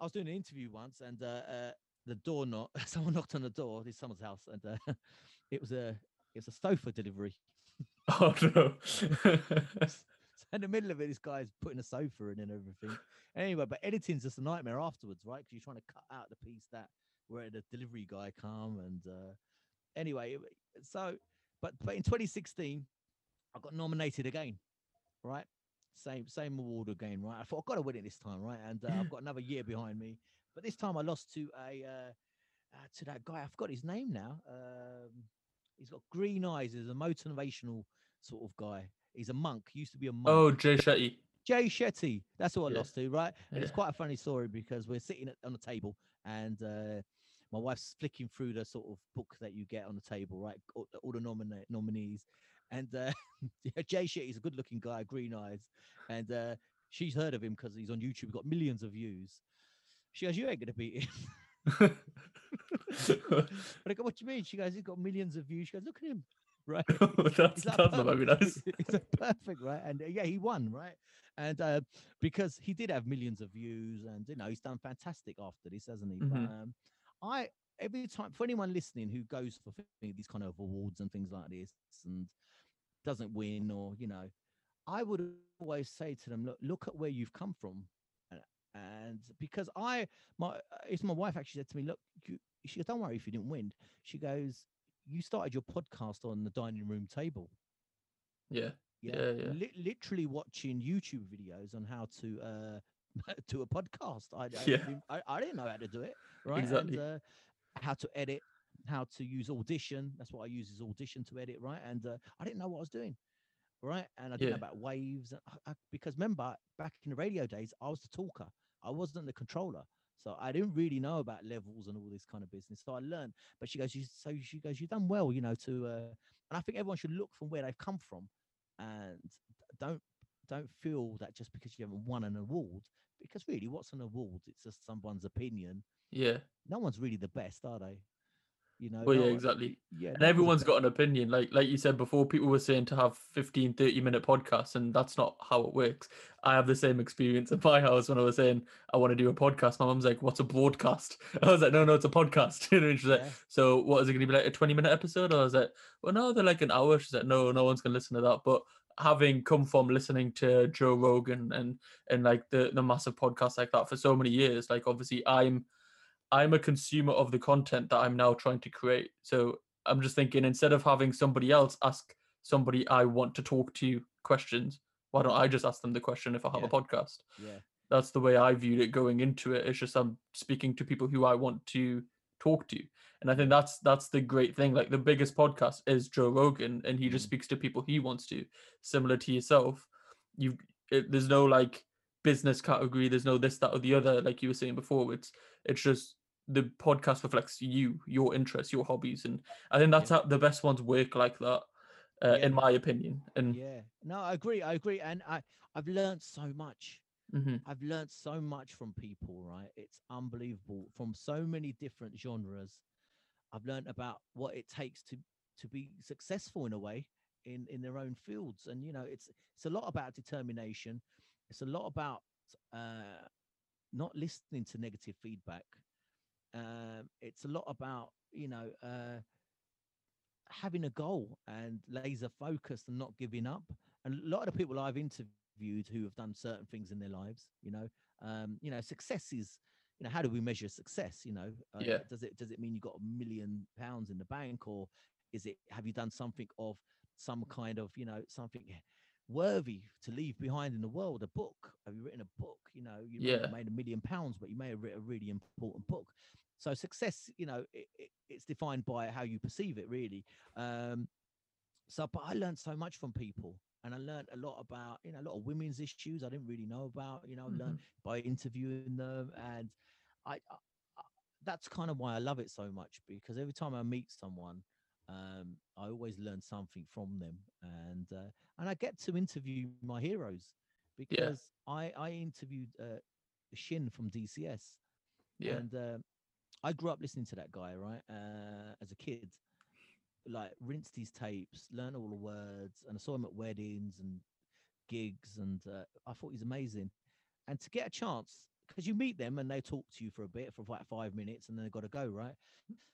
I was doing an interview once, and uh, uh, the door knock. [LAUGHS] Someone knocked on the door. This someone's house, and uh, [LAUGHS] it was a it was a sofa delivery. [LAUGHS] Oh no. So in the middle of it, this guy's putting a sofa in and everything. Anyway, but editing's just a nightmare afterwards, right? Because you're trying to cut out the piece that where the delivery guy come and uh, anyway, so but but in 2016, I got nominated again, right? Same same award again, right? I thought I've got to win it this time, right? And uh, I've got another year behind me, but this time I lost to a uh, uh, to that guy. I forgot his name now. Um, he's got green eyes. He's a motivational sort of guy. He's a monk. He used to be a monk. oh, Jay Shetty. Jay Shetty. That's who I Yeah. lost to, right? And it's quite a funny story because we're sitting at, on the table and uh, my wife's flicking through the sort of book that you get on the table, right? All, all the nomina- nominees. And uh, [LAUGHS] Jay Shetty's a good looking guy, green eyes. And uh, she's heard of him because he's on YouTube, got millions of views. She goes, You ain't going to beat him. [LAUGHS] But I go, What do you mean? She goes, He's got millions of views. She goes, Look at him. [LAUGHS] Right. that's like that's not very perfect. nice. He's like perfect, right? And uh, yeah, he won, right? And uh, because he did have millions of views, and you know, he's done fantastic after this, hasn't he? But Mhm. um, I every time for anyone listening who goes for these kind of awards and things like this and doesn't win, or you know, I would always say to them, look, look at where you've come from. And- And because I, my, it's my wife actually said to me, look, you, she goes, don't worry if you didn't win. She goes, you started your podcast on the dining room table. Yeah. Yeah, yeah. Li- literally watching YouTube videos on how to uh [LAUGHS] do a podcast. I, I, Yeah. didn't, I, I didn't know how to do it, right? Exactly. And, uh, how to edit, how to use Audition. That's what I use is Audition to edit, right? And uh, I didn't know what I was doing, right? And I didn't Yeah. know about waves I, because remember back in the radio days, I was the talker. I wasn't the controller. So I didn't really know about levels and all this kind of business. So I learned. But she goes, you, so she goes, you've done well, you know, to, uh, and I think everyone should look from where they've come from and don't, don't feel that just because you haven't won an award, because really what's an award? It's just someone's opinion. Yeah. No one's really the best, are they? You know, Well, yeah, no one- exactly. Yeah. and no one's the got an opinion like like you said before people were saying to have 15 30 minute podcasts and that's not how it works i have the same experience at my house when i was saying i want to do a podcast my mum's like what's a broadcast [LAUGHS] i was like no no it's a podcast [LAUGHS] you know she's like Yeah. so what is it going to be like a 20 minute episode or is it well no they're like an hour she's like no no one's going to listen to that but having come from listening to joe rogan and and like the the massive podcasts like that for so many years like obviously i'm I'm a consumer of the content that I'm now trying to create. So I'm just thinking instead of having somebody else ask somebody I want to talk to questions, why don't I just ask them the question if I have Yeah. a podcast? Yeah. That's the way I viewed it going into it. It's just I'm speaking to people who I want to talk to. you. And I think that's that's the great thing. Like the biggest podcast is Joe Rogan and he just Mm. speaks to people he wants to. Similar to yourself. You've there's no like business category, there's no this, that, or the other, like you were saying before. It's it's just the podcast reflects you, your interests, your hobbies, and I think that's how the best ones work like that, uh, Yeah. in my opinion. And Yeah. No, I agree. I agree. And I, I've learned so much. Mhm, I've learned so much from people, right? It's unbelievable from so many different genres. I've learned about what it takes to to be successful in a way in in their own fields. And you know, it's it's a lot about determination. It's a lot about uh not listening to negative feedback. Um, it's a lot about, you know, uh having a goal and laser focused and not giving up. And a lot of the people I've interviewed who have done certain things in their lives, you know, um, you know, success is, you know, how do we measure success? You know, uh, Yeah. does it does it mean you got a million pounds in the bank, or is it have you done something of some kind of, you know, something worthy to leave behind in the world? A book? Have you written a book? You know, you may Yeah. have made a million pounds, but you may have written a really important book. So success, you know, it, it, it's defined by how you perceive it, really. Um, so, but I learned so much from people, and I learned a lot about, you know, a lot of women's issues I didn't really know about. You know, learned mhm. by interviewing them, and I, I, I that's kind of why I love it so much because every time I meet someone, um, I always learn something from them, and uh, and I get to interview my heroes because I I interviewed uh, Shin from DCS, yeah, and uh, I grew up listening to that guy, right? Uh, as a kid, like rinse these tapes, learn all the words, and I saw him at weddings and gigs, and uh, I thought he's amazing. And to get a chance, because you meet them and they talk to you for a bit, for like five minutes, and then they've got to go, right?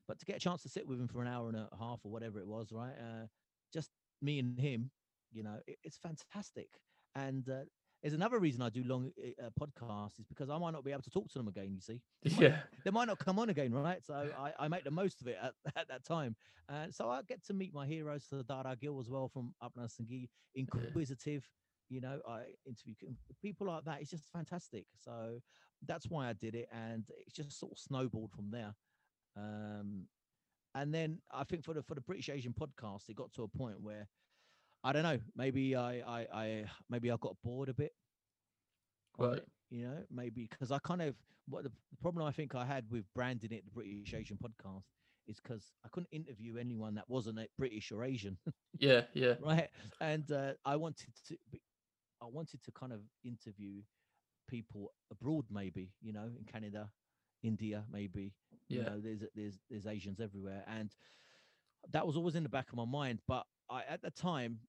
But to get a chance to sit with him for an hour and a half or whatever it was, right? Uh, just me and him, you know, it, it's fantastic. And uh, there's another reason I do long uh, podcasts is because I might not be able to talk to them again. You see, [LAUGHS] They might- yeah, they might not come on again, right? So [LAUGHS] I, I make the most of it at, [LAUGHS] at that time. And so I get to meet my heroes, the Dada Gill as well from Apna Sangeet, inquisitive. You know, I interview people like that. It's just fantastic. So that's why I did it, and it's just sort of snowballed from there. Um, and then I think for the for the British Asian podcast, it got to a point where I don't know. Maybe I I, I maybe I got bored a bit. Right. it, You know, maybe because I kind of what the, the problem I think I had with branding it the British Asian podcast is because I couldn't interview anyone that wasn't a British or Asian, [LAUGHS] yeah, yeah, right? And uh, I wanted to, be, I wanted to kind of interview people abroad, maybe you know, in Canada, India, maybe. You know, there's there's there's Asians everywhere, and that was always in the back of my mind. But I at the time,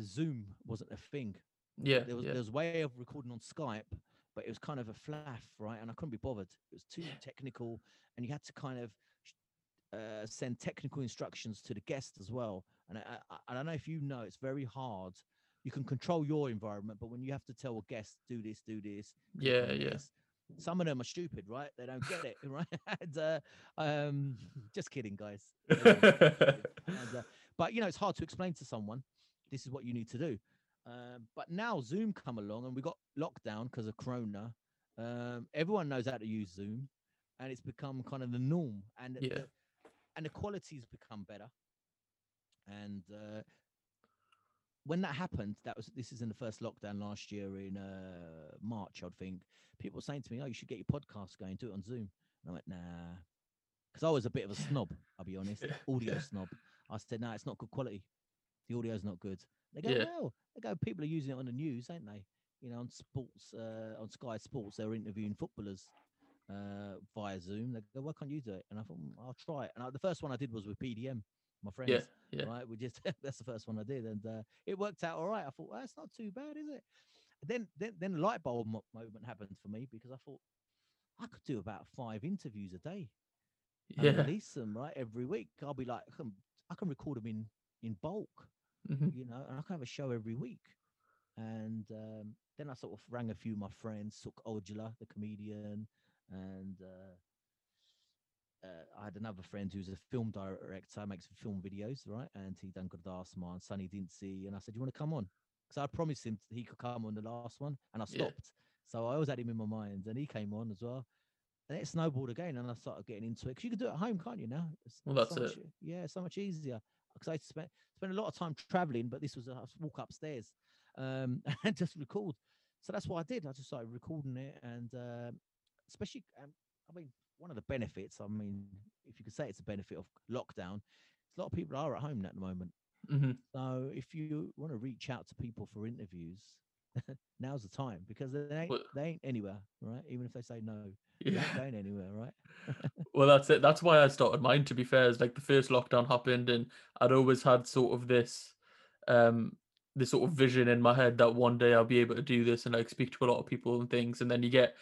Zoom wasn't a thing yeah, there was yeah, there was a way of recording on Skype, but it was kind of a flaff, right? And I couldn't be bothered. It was too technical, and you had to kind of uh, send technical instructions to the guest as well. And I, I, I don't know if you know, it's very hard. You can control your environment, but when you have to tell a guest, do this, do this, Yeah, on yeah. this," Some of them are stupid, right? They don't get it, [LAUGHS] right? and, uh, um, just kidding, guys. [LAUGHS] And, uh, but you know, it's hard to explain to someone. This is what you need to do. Um, but now Zoom come along, and we got lockdown because of Corona. Um, everyone knows how to use Zoom, and it's become kind of the norm. And Yeah. the, and the quality's become better. And uh, when that happened, that was this is in the first lockdown last year in uh, March, I'd think. People were saying to me, "Oh, you should get your podcast going, do it on Zoom." And I went, "Nah," because I was a bit of a snob. I'll be honest, [LAUGHS] audio snob. I said, "No, nah, it's not good quality. The audio's not good." They go, Yeah. "Well," they go, "People are using it on the news, ain't they? You know, on sports, uh, on Sky Sports, they're interviewing footballers." Uh, via Zoom, they go, "Why can't you do it?" And I thought, "Mm, "I'll try it." And I, the first one I did was with PDM, my friends Yeah, yeah. right? We just [LAUGHS] that's the first one I did, and uh, it worked out all right. I thought well, that's not too bad, is it? Then then then the light bulb moment happened for me because I thought I could do about five interviews a day and Yeah. release them right every week. I'll be like, I can, I can record them in in bulk, mhm, you know, and I can have a show every week. And um, then I sort of rang a few of my friends, Sukh Ojla, the comedian, and uh, uh, I had another friend who's a film director, makes film videos, right? And he done Gurdas Maan and Sunny Dincy. And I said, You want to come on? Because I promised him he could come on the last one, and I Yeah. stopped. So I always had him in my mind, and he came on as well. And it snowballed again, and I started getting into it because you can do it at home, can't you? Now, it's Well, so that's much it. Yeah, so much easier. Because I spent spent a lot of time traveling, but this was a walk upstairs um, [LAUGHS] and just record. So that's what I did. I just started recording it, and um especially, um, I mean, one of the benefits. I mean, if you could say it's a benefit of lockdown, a lot of people are at home at the moment. mhm. So if you want to reach out to people for interviews, [LAUGHS] now's the time because they ain't Well- they ain't anywhere, right? Even if they say no, Yeah. ain't going anywhere, right? [LAUGHS] Well, that's it. That's why I started mine. To be fair, is like the first lockdown happened, and I'd always had sort of this, um, this sort of vision in my head that one day I'll be able to do this and like speak to a lot of people and things. And then you get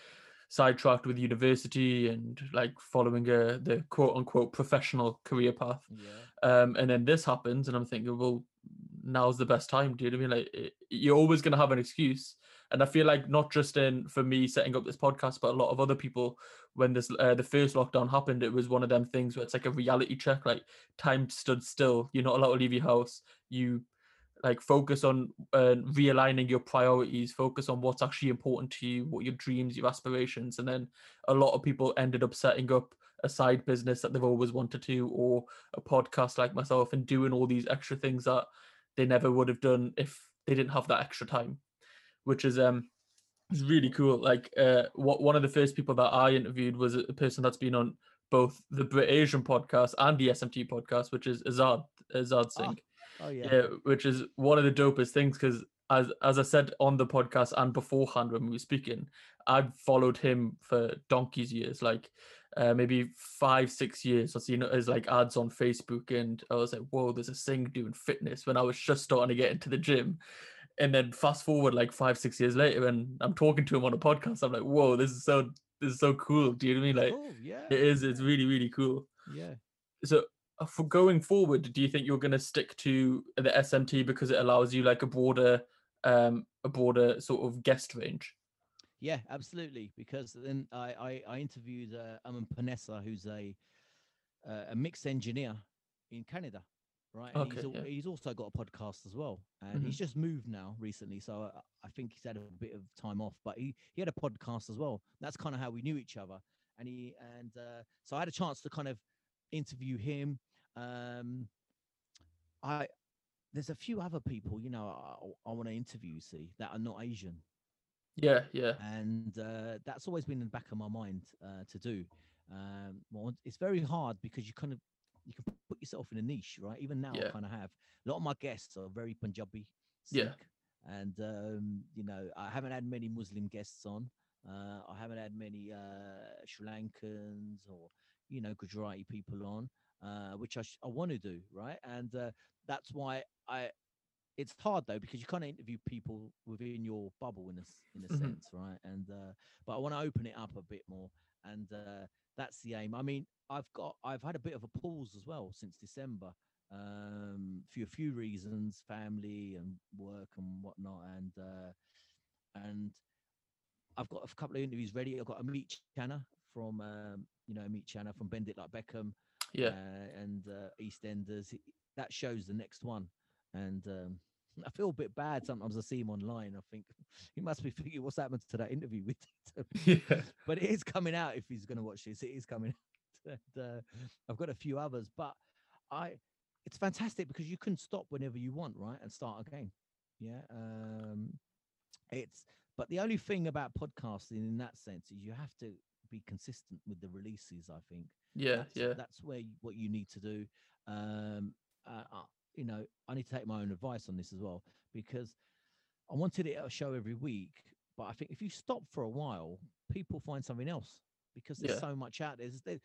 sidetracked with university and like following a the quote unquote professional career path. Yeah. Um, and then this happens, and I'm thinking, well, now's the best time. Do you know what I mean? Like, it- you're always going to have an excuse, and I feel like not just in for me setting up this podcast, but a lot of other people. When this uh, the first lockdown happened, it was one of them things where it's like a reality check. Like time stood still. You're not allowed to leave your house. You like focus on uh, realigning your priorities focus on what's actually important to you what your dreams your aspirations and then a lot of people ended up setting up a side business that they've always wanted to or a podcast like myself and doing all these extra things that they never would have done if they didn't have that extra time which is um is really cool like uh what one of the first people that i interviewed was a person that's been on both the brit asian podcast and the smt podcast which is azad azad Ah, singh Oh yeah. yeah, which is one of the dopest things because as as I said on the podcast and beforehand when we were speaking, I've followed him for donkey's years, like uh, maybe five, six years. I've seen his like ads on Facebook, and I was like, "Whoa, there's a Singh doing fitness." When I was just starting to get into the gym, and then fast forward like five, six years later, and I'm talking to him on a podcast. I'm like, "Whoa, this is so this is so cool." Do you know what I mean? Like, cool. Yeah. it is. It's really really cool Yeah. so uh, for going forward do you think you're going to stick to the smt because it allows you like a broader um a broader sort of guest range Yeah, absolutely. Because then I I, I interviewed uh, Aman Panessa, who's a uh, a mixed engineer in Canada, right? And he's, Okay, al- yeah. he's also got a podcast as well, and he's just moved now recently, so I, I think he's had a bit of time off. But he he had a podcast as well. That's kind of how we knew each other, and he and uh, so I had a chance to kind of interview him. Um, I there's a few other people, you know, I, I want to interview. See that are not Asian yeah yeah and uh, that's always been in the back of my mind uh, to do. Um, well, it's very hard because you kind of you can yourself in a niche, right? Even now, Yeah. I kind of have a lot of my guests are very Punjabi, Yeah. And um, you know I haven't had many Muslim guests on. Uh, I haven't had many uh, Sri Lankans or you know Gujarati people on, uh, which I, sh- I want to do, right? And uh, that's why I it's hard though because you can't interview people within your bubble in a in a Mhm. sense, right? And uh, but I want to open it up a bit more, and uh, that's the aim. I mean, I've got I've had a bit of a pause as well since December, um, for a few reasons, family and work and whatnot, and uh, and I've got a couple of interviews ready. I've got a meet Channa from um, you know meet Chana from Bend It Like Beckham, yeah uh, and uh, EastEnders. That shows the next one, and um, I feel a bit bad sometimes. I see him online. I think he must be thinking, "What's happened to that interview with?" Tito?" [LAUGHS] yeah but it is coming out if he's going to watch this. It is coming out. [LAUGHS] And, uh, I've got a few others, but I. It's fantastic because you can stop whenever you want, right, and start again. Yeah. Um, it's but the only thing about podcasting in that sense is you have to be consistent with the releases. I think. Yeah, that's, yeah, That's where you, what you need to do. Um, uh, uh, you know, I need to take my own advice on this as well because I wanted it a show every week, but I think if you stop for a while, people find something else because there's Yeah. so much out there. There.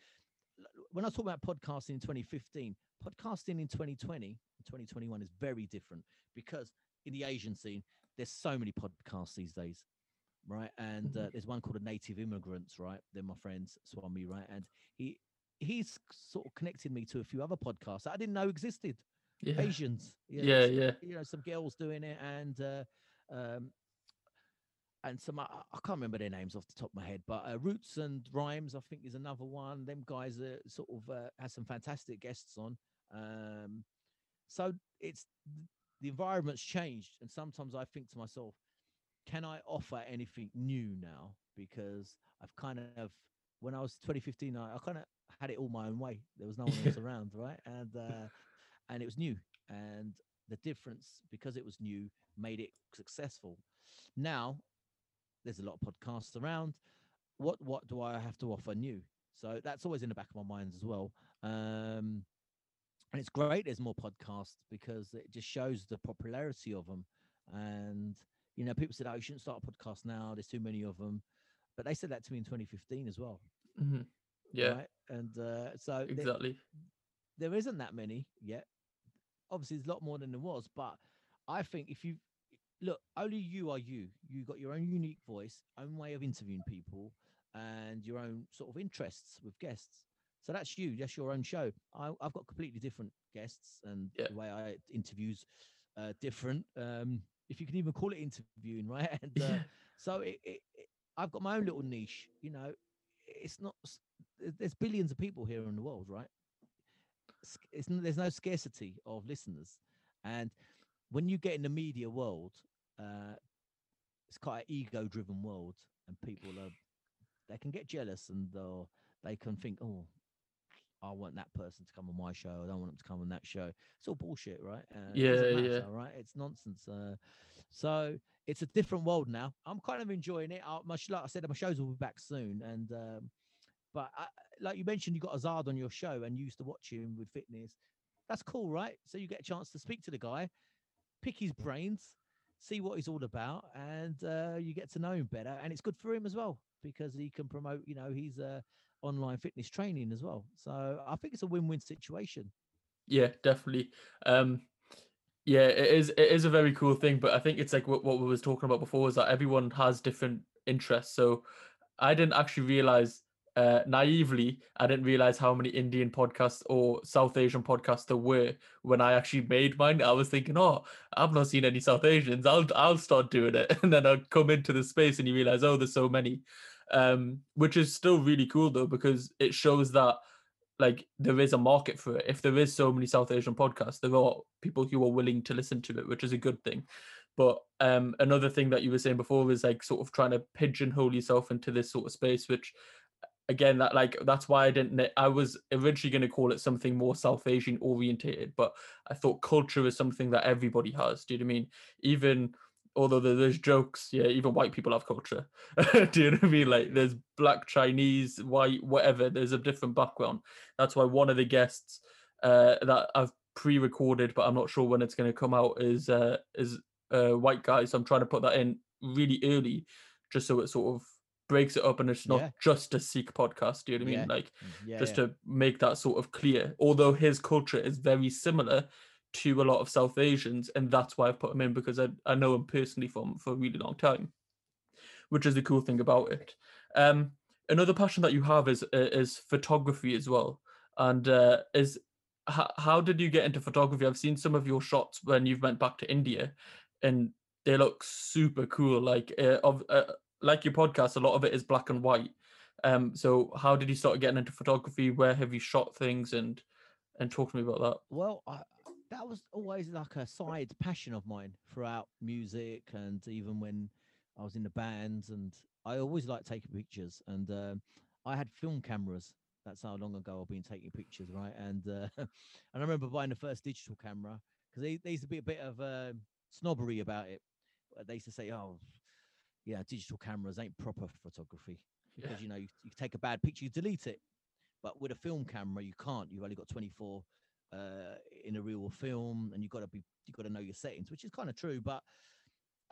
When I talk about podcasting in 2015, podcasting in 2020 2021 is very different because in the Asian scene, there's so many podcasts these days, right? And uh, Mhm. there's one called a Native Immigrants, right? They're my friends, Swami, right? And he he's sort of connected me to a few other podcasts that I didn't know existed. Yeah, Asians, you know, yeah, s- yeah. you know, some girls doing it, and uh, um, and some I, I can't remember their names off the top of my head, but uh, Roots and Rhymes, I think, is another one. Them guys are sort of uh, has some fantastic guests on. Um, so it's the environment's changed, and sometimes I think to myself, can I offer anything new now? Because I've kind of when I was 2015, I, I kind of had it all my own way. There was no one else [LAUGHS] around, right? And uh, and it was new, and the difference because it was new made it successful. Now there's a lot of podcasts around. What what do I have to offer new? So that's always in the back of my mind as well. Um, and it's great. There's more podcasts because it just shows the popularity of them. And you know, people said, "Oh, you shouldn't start a podcast now. There's too many of them." But they said that to me in 2015 as well. hmm Yeah, Right? And uh, so there- exactly. there isn't that many yet. Obviously, there's a lot more than there was, but I think if you look, only you are you. You got your own unique voice, own way of interviewing people, and your own sort of interests with guests. So that's you. That's your own show. I, I've got completely different guests, and Yeah. the way I interviews uh, different. Um, if you can even call it interviewing, [LAUGHS] right? And uh, Yeah, so it, it, it, I've got my own little niche. You know, it's not. There's billions of people here in the world, right? It's, there's no scarcity of listeners, and when you get in the media world, uh, it's quite an ego-driven world, and people are they can get jealous and uh, they can think, oh. I want that person to come on my show. I don't want them to come on that show. It's all bullshit, right? Uh, Yeah, yeah. Right? It's nonsense. Uh, so it's a different world now. I'm kind of enjoying it. I, my, like I said, my shows will be back soon. And um, but I, like you mentioned, you got Azad on your show and you used to watch him with fitness. That's cool, right? So you get a chance to speak to the guy, pick his brains, see what he's all about, and uh, you get to know him better. And it's good for him as well because he can promote, you know, his uh, online fitness training as well. So I think it's a win-win situation. yeah, definitely. Um, yeah, it is. It is a very cool thing, but I think it's like what what we was talking about before is that everyone has different interests. So I didn't actually realize uh, naively, I didn't realize how many Indian podcasts or South Asian podcasts there were when I actually made mine. I was thinking, oh, I've not seen any South Asians. I'll I'll start doing it, [LAUGHS] and then I'll come into the space and you realize, oh, there's so many, um, which is still really cool though because it shows that like there is a market for it. If there is so many South Asian podcasts, there are people who are willing to listen to it, which is a good thing. But um, another thing that you were saying before is like sort of trying to pigeonhole yourself into this sort of space, which again that like that's why I didn't I was originally going to call it something more South Asian orientated, but I thought culture is something that everybody has. Do you know what I mean? Even although there's jokes, yeah, even white people have culture. [LAUGHS] do you know what I mean? Like there's black, Chinese, white, whatever. There's a different background. That's why one of the guests uh, that I've pre-recorded, but I'm not sure when it's going to come out, is uh, is a white guy. So I'm trying to put that in really early, just so it sort of breaks it up and it's not Yeah. just a Sikh podcast. Do you know what I Yeah. mean? Like Mm, Yeah, just yeah. to make that sort of clear. Although his culture is very similar to a lot of South Asians, and that's why I've put him in because I, I know him personally from for a really long time, which is the cool thing about it. Um, another passion that you have is is photography as well, and uh, is how, how did you get into photography? I've seen some of your shots when you've went back to India, and they look super cool. Like uh, of uh, like your podcast, a lot of it is black and white. Um, so how did you start getting into photography? Where have you shot things and and talk to me about that? Well, I, that was always like a side passion of mine throughout music and even when I was in the bands. And I always liked taking pictures. And um, I had film cameras. That's how long ago I've been taking pictures, right? And uh, [LAUGHS] and I remember buying the first digital camera because they, used to be a bit of um snobbery about it. Uh, They used to say, "Oh, yeah, digital cameras ain't proper photography because Yeah. you know you, you take a bad picture, you delete it, but with a film camera you can't. You've only got 24 uh, in a real film, and you've got to be you've got to know your settings, which is kind of true. But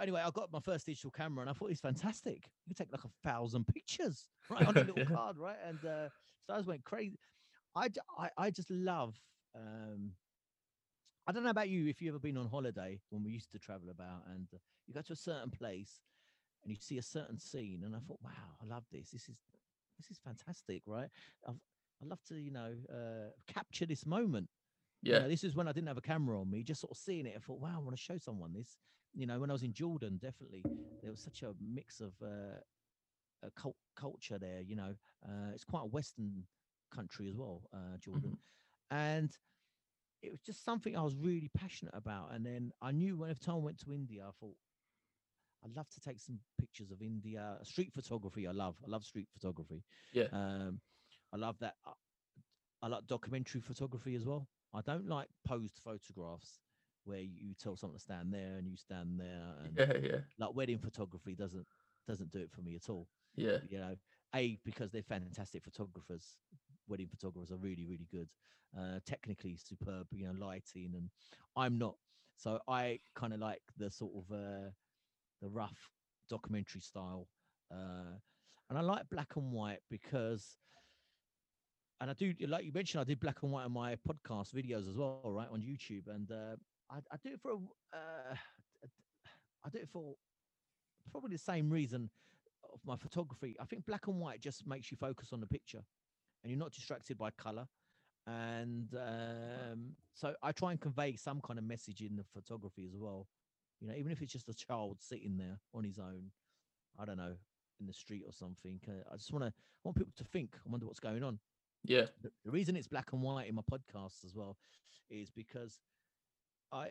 anyway, I got my first digital camera, and I thought it was fantastic. You take like a thousand pictures right on a little [LAUGHS] Yeah. card, right? And uh, so I just went crazy. I, I, I just love. Um, I don't know about you if you've ever been on holiday when we used to travel about, and uh, you go to a certain place and you see a certain scene, and I thought, wow, I love this. This is this is fantastic, right? I've, I love to, you know, uh, capture this moment. You Yeah. know, this is when I didn't have a camera on me, just sort of seeing it. I thought, wow, I want to show someone this. You know, when I was in Jordan, definitely there was such a mix of uh, a cult- culture there. You know, uh, it's quite a Western country as well, uh, Jordan, and it was just something I was really passionate about. And then I knew when time I went to India, I thought I'd love to take some pictures of India. Street photography, I love. I love street photography. Yeah. Um, I love that. I, I like documentary photography as well. I don't like posed photographs where you tell someone to stand there and you stand there. [LAUGHS] And Yeah. Yeah. like wedding photography doesn't doesn't do it for me at all. Yeah. You know, a because they're fantastic photographers. Wedding photographers are really really good, uh, technically superb. You know, lighting and I'm not. So I kind of like the sort of uh, the rough documentary style, uh, and I like black and white because. And I do, like you mentioned, I did black and white on my podcast videos as well, right on YouTube, and uh, I, I do it for a, uh, I do it for probably the same reason of my photography. I think black and white just makes you focus on the picture, and you're not distracted by color. And um, so I try and convey some kind of message in the photography as well. You know, even if it's just a child sitting there on his own, I don't know, in the street or something. Uh, I just want to want people to think. I wonder what's going on Yeah. the, the reason it's black and white in my podcasts as well is because I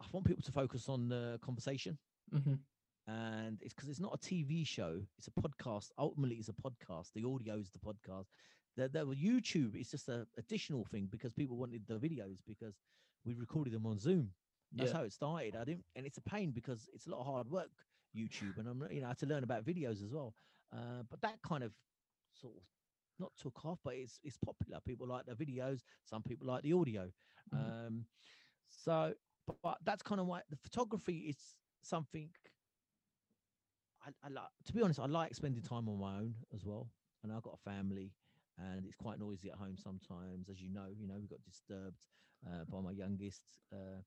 I want people to focus on the conversation hmm and it's because it's not a TV show it's a podcast ultimately it's a podcast the audio is the podcast the, the YouTube is just a additional thing because people wanted the videos because we recorded them on Zoom that's Yeah. how it started I didn't and it's a pain because it's a lot of hard work YouTube and I'm you know I had to learn about videos as well uh, but that kind of sort of not took off, but it's it's popular. People like the videos. Some people like the audio. Mhm. Um, so, but, but that's kind of why the photography is something. I, I like to be honest. I like spending time on my own as well, and I've got a family, and it's quite noisy at home sometimes, as you know. You know, we got disturbed uh, by my youngest. Uh,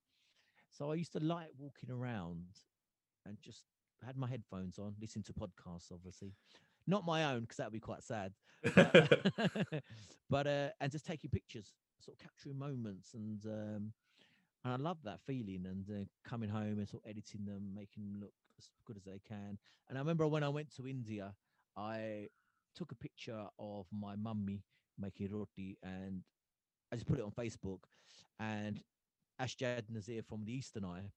so I used to like walking around and just had my headphones on, listening to podcasts, obviously. Not my own, because that would be quite sad. But, [LAUGHS] [LAUGHS] but uh, and just taking pictures, sort of capturing moments, and um, and I love that feeling. And uh, coming home and sort of editing them, making them look as good as they can. And I remember when I went to India, I took a picture of my mummy making roti, and I just put it on Facebook. And Asjad Nazir from the Eastern Eye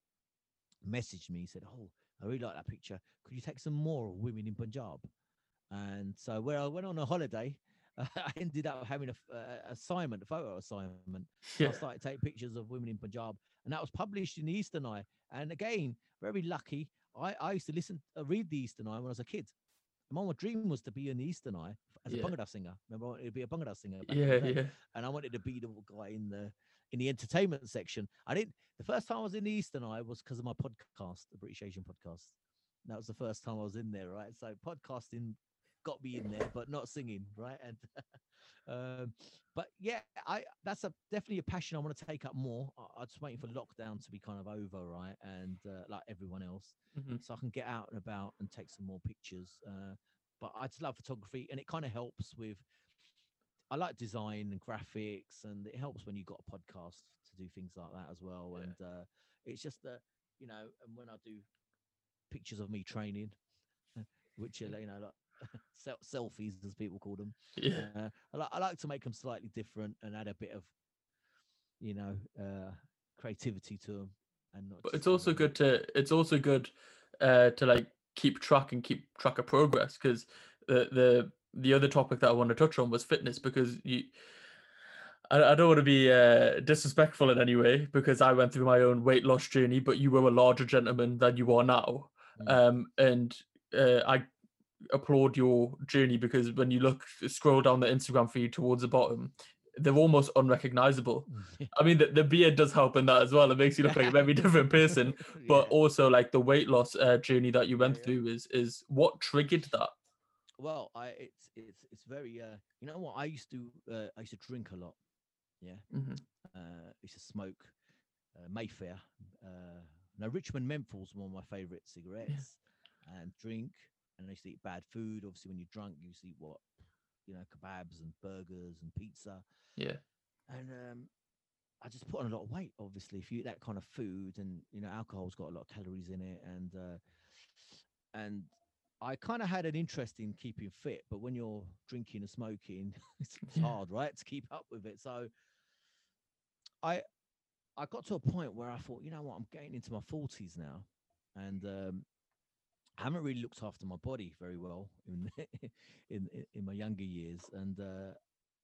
messaged me. He said, "Oh, I really like that picture. Could you take some more of women in Punjab?" And so where I went on a holiday, [LAUGHS] I ended up having a a assignment, a photo assignment. Yeah. I started to take pictures of women in Punjab, and that was published in the Eastern Eye. And again, very lucky. I, I used to listen, uh, read the Eastern Eye when I was a kid. And my dream was to be in the Eastern Eye as Yeah. a Bhangra singer. Remember, I wanted to be a Bhangra singer. Yeah. Yeah. and I wanted to be the guy in the in the entertainment section. I didn't. The first time I was in the Eastern Eye was because of my podcast, the British Asian podcast. That was the first time I was in there, right? So podcasting got me in there, but not singing, right? And [LAUGHS] um, but yeah, I that's a definitely a passion I want to take up more. I, I'm just waiting for lockdown to be kind of over, right? And uh, like everyone else, hmm so I can get out and about and take some more pictures. Uh, but I just love photography, and it kind of helps with. I like design and graphics, and it helps when you've got a podcast to do things like that as well. Yeah. And uh, it's just that you know, and when I do pictures of me training, [LAUGHS] which are you know like [LAUGHS] selfies as people call them, Yeah. uh, I, like I like to make them slightly different and add a bit of, you know, uh, creativity to them. And not But it's also know, good to it's also good uh, to like keep track and keep track of progress because the the the other topic that I want to touch on was fitness because you I, I don't want to be uh, disrespectful in any way because I went through my own weight loss journey, but you were a larger gentleman than you are now. Mm. Um, and uh, I applaud your journey because when you look, scroll down the Instagram feed towards the bottom, they're almost unrecognizable. I mean, the, the beard does help in that as well. It makes you look like a very different person, [LAUGHS] but Yeah. also like the weight loss uh, journey that you went Yeah. through is is what triggered that. Well, I it's it's it's very uh you know what I used to uh, I used to drink a lot. Yeah. Mhm. Uh I used to smoke uh, Mayfair. Uh now Richmond Menthol's one of my favorite cigarettes and drink and I used to eat bad food. Obviously when you're drunk you used to eat what you know, kebabs and burgers and pizza. Yeah, and um, I just put on a lot of weight. Obviously, if you eat that kind of food, and you know, alcohol's got a lot of calories in it, and uh, and I kind of had an interest in keeping fit, but when you're drinking and smoking, [LAUGHS] it's, [LAUGHS] Yeah. hard, right, to keep up with it. So I I got to a point where I thought, you know what, I'm getting into my forties now, and um, I haven't really looked after my body very well in [LAUGHS] in in, my younger years, and uh,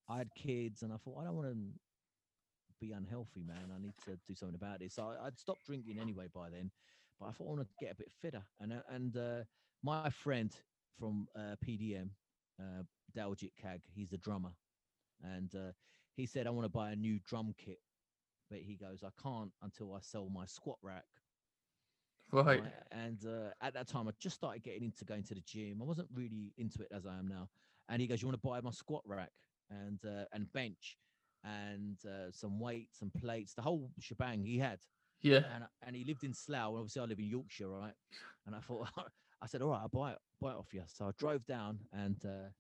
I had kids, and I thought I don't want to be unhealthy, man. I need to do something about it. So I, I'd stopped drinking anyway by then, but I thought I want to get a bit fitter. And uh, and uh, my friend from uh, PDM, uh, Daljit Kag, he's the drummer, and uh, he said I want to buy a new drum kit, but he goes I can't until I sell my squat rack. right. right? And uh, at that time, I just started getting into going to the gym. I wasn't really into it as I am now. And he goes, "You want to buy my squat rack and uh, and bench and uh, some weights and plates, the whole shebang he had." Yeah, And and he lived in Slough. And obviously, I live in Yorkshire, right? And I thought, [LAUGHS] I said, "All right, I'll buy it, buy it off you." So I drove down, and uh,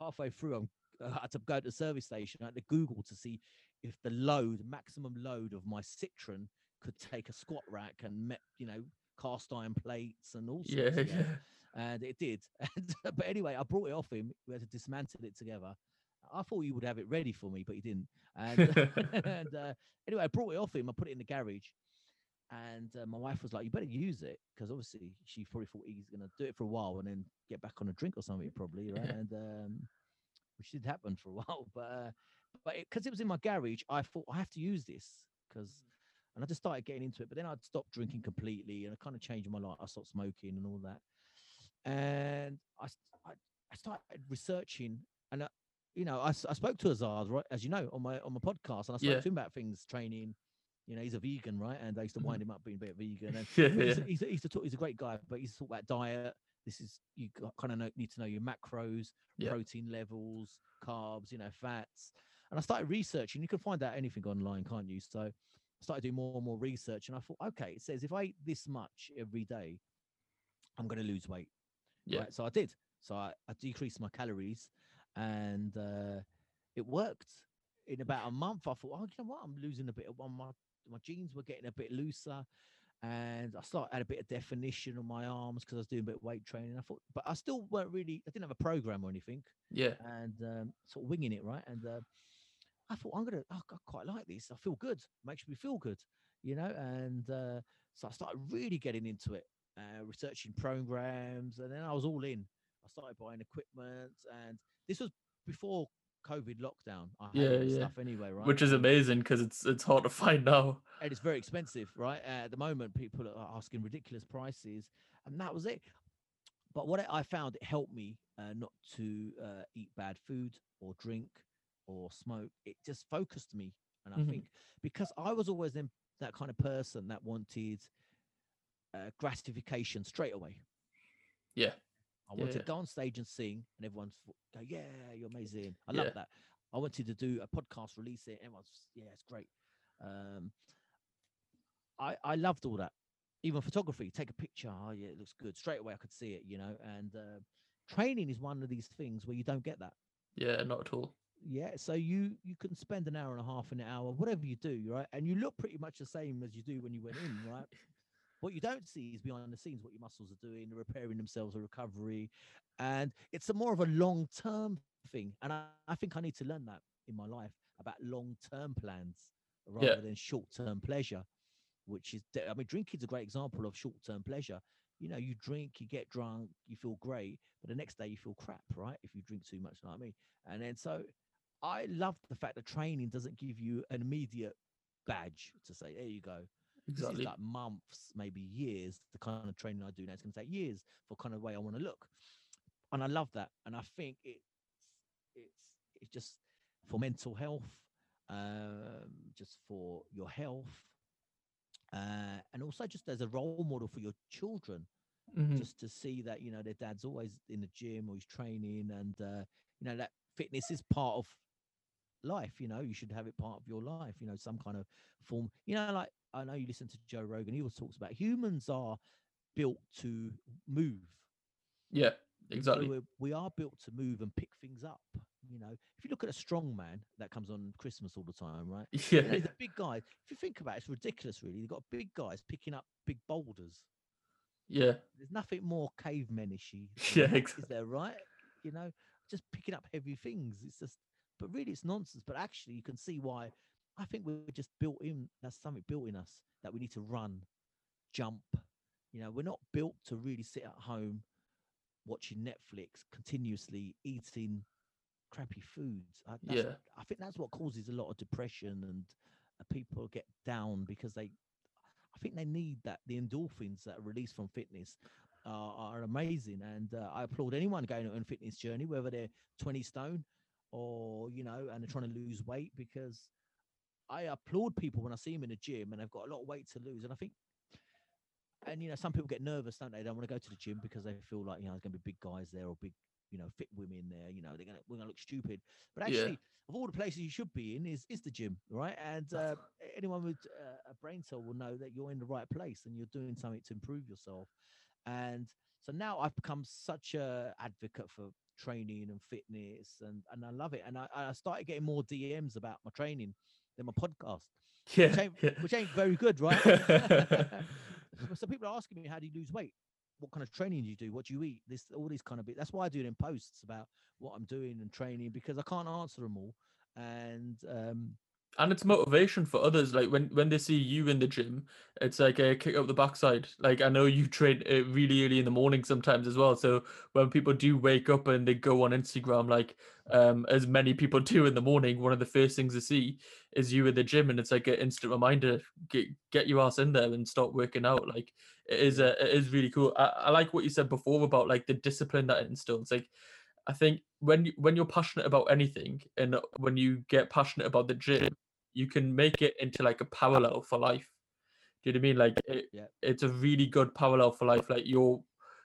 halfway through, I'm, [LAUGHS] I had to go to the service station. I had to Google to see if the load, maximum load of my Citroen could take a squat rack and met, you know, cast iron plates and all sorts. yeah, of yeah. And it did. [LAUGHS] And, but anyway, I brought it off him. We had to dismantle it together. I thought he would have it ready for me, but he didn't. And, [LAUGHS] and uh, anyway, I brought it off him. I put it in the garage. And uh, my wife was like, "You better use it," because obviously she probably thought he's gonna do it for a while and then get back on a drink or something, probably, right? And um, which did happen for a [LAUGHS] while, but uh, but because it, was in my garage, I thought I have to use this because, and I just started getting into it. But then I'd stopped drinking completely, and I kind of changed my life. I stopped smoking and all that, and I I started researching, and uh, you know, I, I spoke to Azad, right, as you know, on my on my podcast, and I spoke Yeah. to him about things, training. You know, he's a vegan, right? And I used to wind him up being a bit vegan. And [LAUGHS] Yeah, he's, yeah. he's, he's, a talk, he's a great guy, but he's talk about diet. This is you kind of know, need to know your macros, Yeah. protein levels, carbs, you know, fats. And I started researching. You can find out anything online, can't you? So I started doing more and more research, and I thought, okay, it says if I eat this much every day, I'm going to lose weight. Yeah. Right? So I did. So I, I decreased my calories, and uh, it worked. In about a month, I thought, oh, you know what? I'm losing a bit of my my jeans were getting a bit looser, and I started had a bit of definition on my arms because I was doing a bit of weight training. I thought, but I still weren't really. I didn't have a program or anything, Yeah, and um, sort of winging it, right? And uh, I thought I'm gonna. Oh, I quite like this. I feel good. Makes me feel good, you know. And uh, so I started really getting into it, uh, researching programs, and then I was all in. I started buying equipment, and this was before COVID lockdown. I had Yeah, yeah. stuff anyway, right? which is amazing because it's it's hard to [LAUGHS] find now. and it's very expensive, right? Uh, at the moment, people are asking ridiculous prices, and that was it. But what I found it helped me uh, not to uh, eat bad food or drink or smoke. It just focused me, and I Mhm. think because I was always in that kind of person that wanted uh, gratification straight away. Yeah, I wanted Yeah. to go on stage and sing, and everyone's go, "Yeah, you're amazing." I Yeah. love that. I wanted to do a podcast, release it. Everyone's, "Yeah, it's great." Um, I I loved all that. Even photography, take a picture. Oh yeah, it looks good. Straight away, I could see it. You know, and uh, training is one of these things where you don't get that. yeah, not at all. Yeah, so you you can spend an hour and a half, an hour, whatever you do, right? And you look pretty much the same as you do when you went in, right? [LAUGHS] What you don't see is behind the scenes what your muscles are doing, repairing themselves, a recovery, and it's a more of a long term thing. And I, I think I need to learn that in my life about long term plans rather than short term pleasure, which is I mean, drinking's a great example of short term pleasure. You know, you drink, you get drunk, you feel great, but the next day you feel crap, right? If you drink too much, like know what I mean? And then so I love the fact that training doesn't give you an immediate badge to say, there you go. This is like months, maybe years. The kind of training I do now, it's going to take years for kind of way I want to look, and I love that. And I think it's it's it's just for mental health, um, just for your health, uh, and also just as a role model for your children Mhm. just to see that you know their dad's always in the gym or he's training and uh, you know that fitness is part of life you know you should have it part of your life you know some kind of form you know like i know you listen to joe rogan he always talks about humans are built to move. Yeah, exactly. we're, we are built to move and pick things up you know. If you look at a strong man that comes on christmas all the time right? [LAUGHS] You know, Yeah, the big guy. If you think about it it's ridiculous really. They've got big guys picking up big boulders. Yeah, there's nothing more caveman-ishy [LAUGHS] Yeah, exactly. is there right? You know just picking up heavy things. It's just but really it's nonsense. But actually you can see why i think we're just built in that's something built in us that we need to run jump you know we're not built to really sit at home watching netflix continuously eating crappy foods I, that's, Yeah. i think that's what causes a lot of depression and uh, people get down because they I think they need that the endorphins that are released from fitness are, are amazing, and uh, I applaud anyone going on a fitness journey, whether they're 20 stone or you know, and they're trying to lose weight. Because I applaud people when I see them in the gym and they've got a lot of weight to lose, and I think. And you know, some people get nervous, don't they? They don't want to go to the gym because they feel like you know there's going to be big guys there or big, you know, fit women there. You know, they're gonna we're gonna look stupid. But Yeah. actually, of all the places you should be in is is the gym, right? And uh, anyone with uh, a brain cell will know that you're in the right place and you're doing something to improve yourself. And so now I've become such a advocate for training and fitness, and and I love it. And I, I started getting more DMs about my training than my podcast, yeah, which ain't, yeah. which ain't very good, right? [LAUGHS] [LAUGHS] so people are asking me, how do you lose weight? What kind of training do you do? What do you eat? This all these kind of bit. That's why I do it in posts about what I'm doing and training because I can't answer them all. And um, and it's motivation for others like when when they see you in the gym it's like a kick up the backside. Like i know you [LAUGHS] train uh, really early in the morning sometimes as well so when people do wake up and they go on instagram like um as many people [LAUGHS] do in the morning one of the first things they see is you in the gym and it's like an instant reminder get get your ass in there and start working out. Like it is a, it is really cool. I, I like what you said before about like the discipline that it instills. Like I think when you, when you're passionate about anything and when you get passionate about the gym, you can make it into like a parallel for life. Do you know what I mean? Like it, Yeah. it's a really good parallel for life. Like you're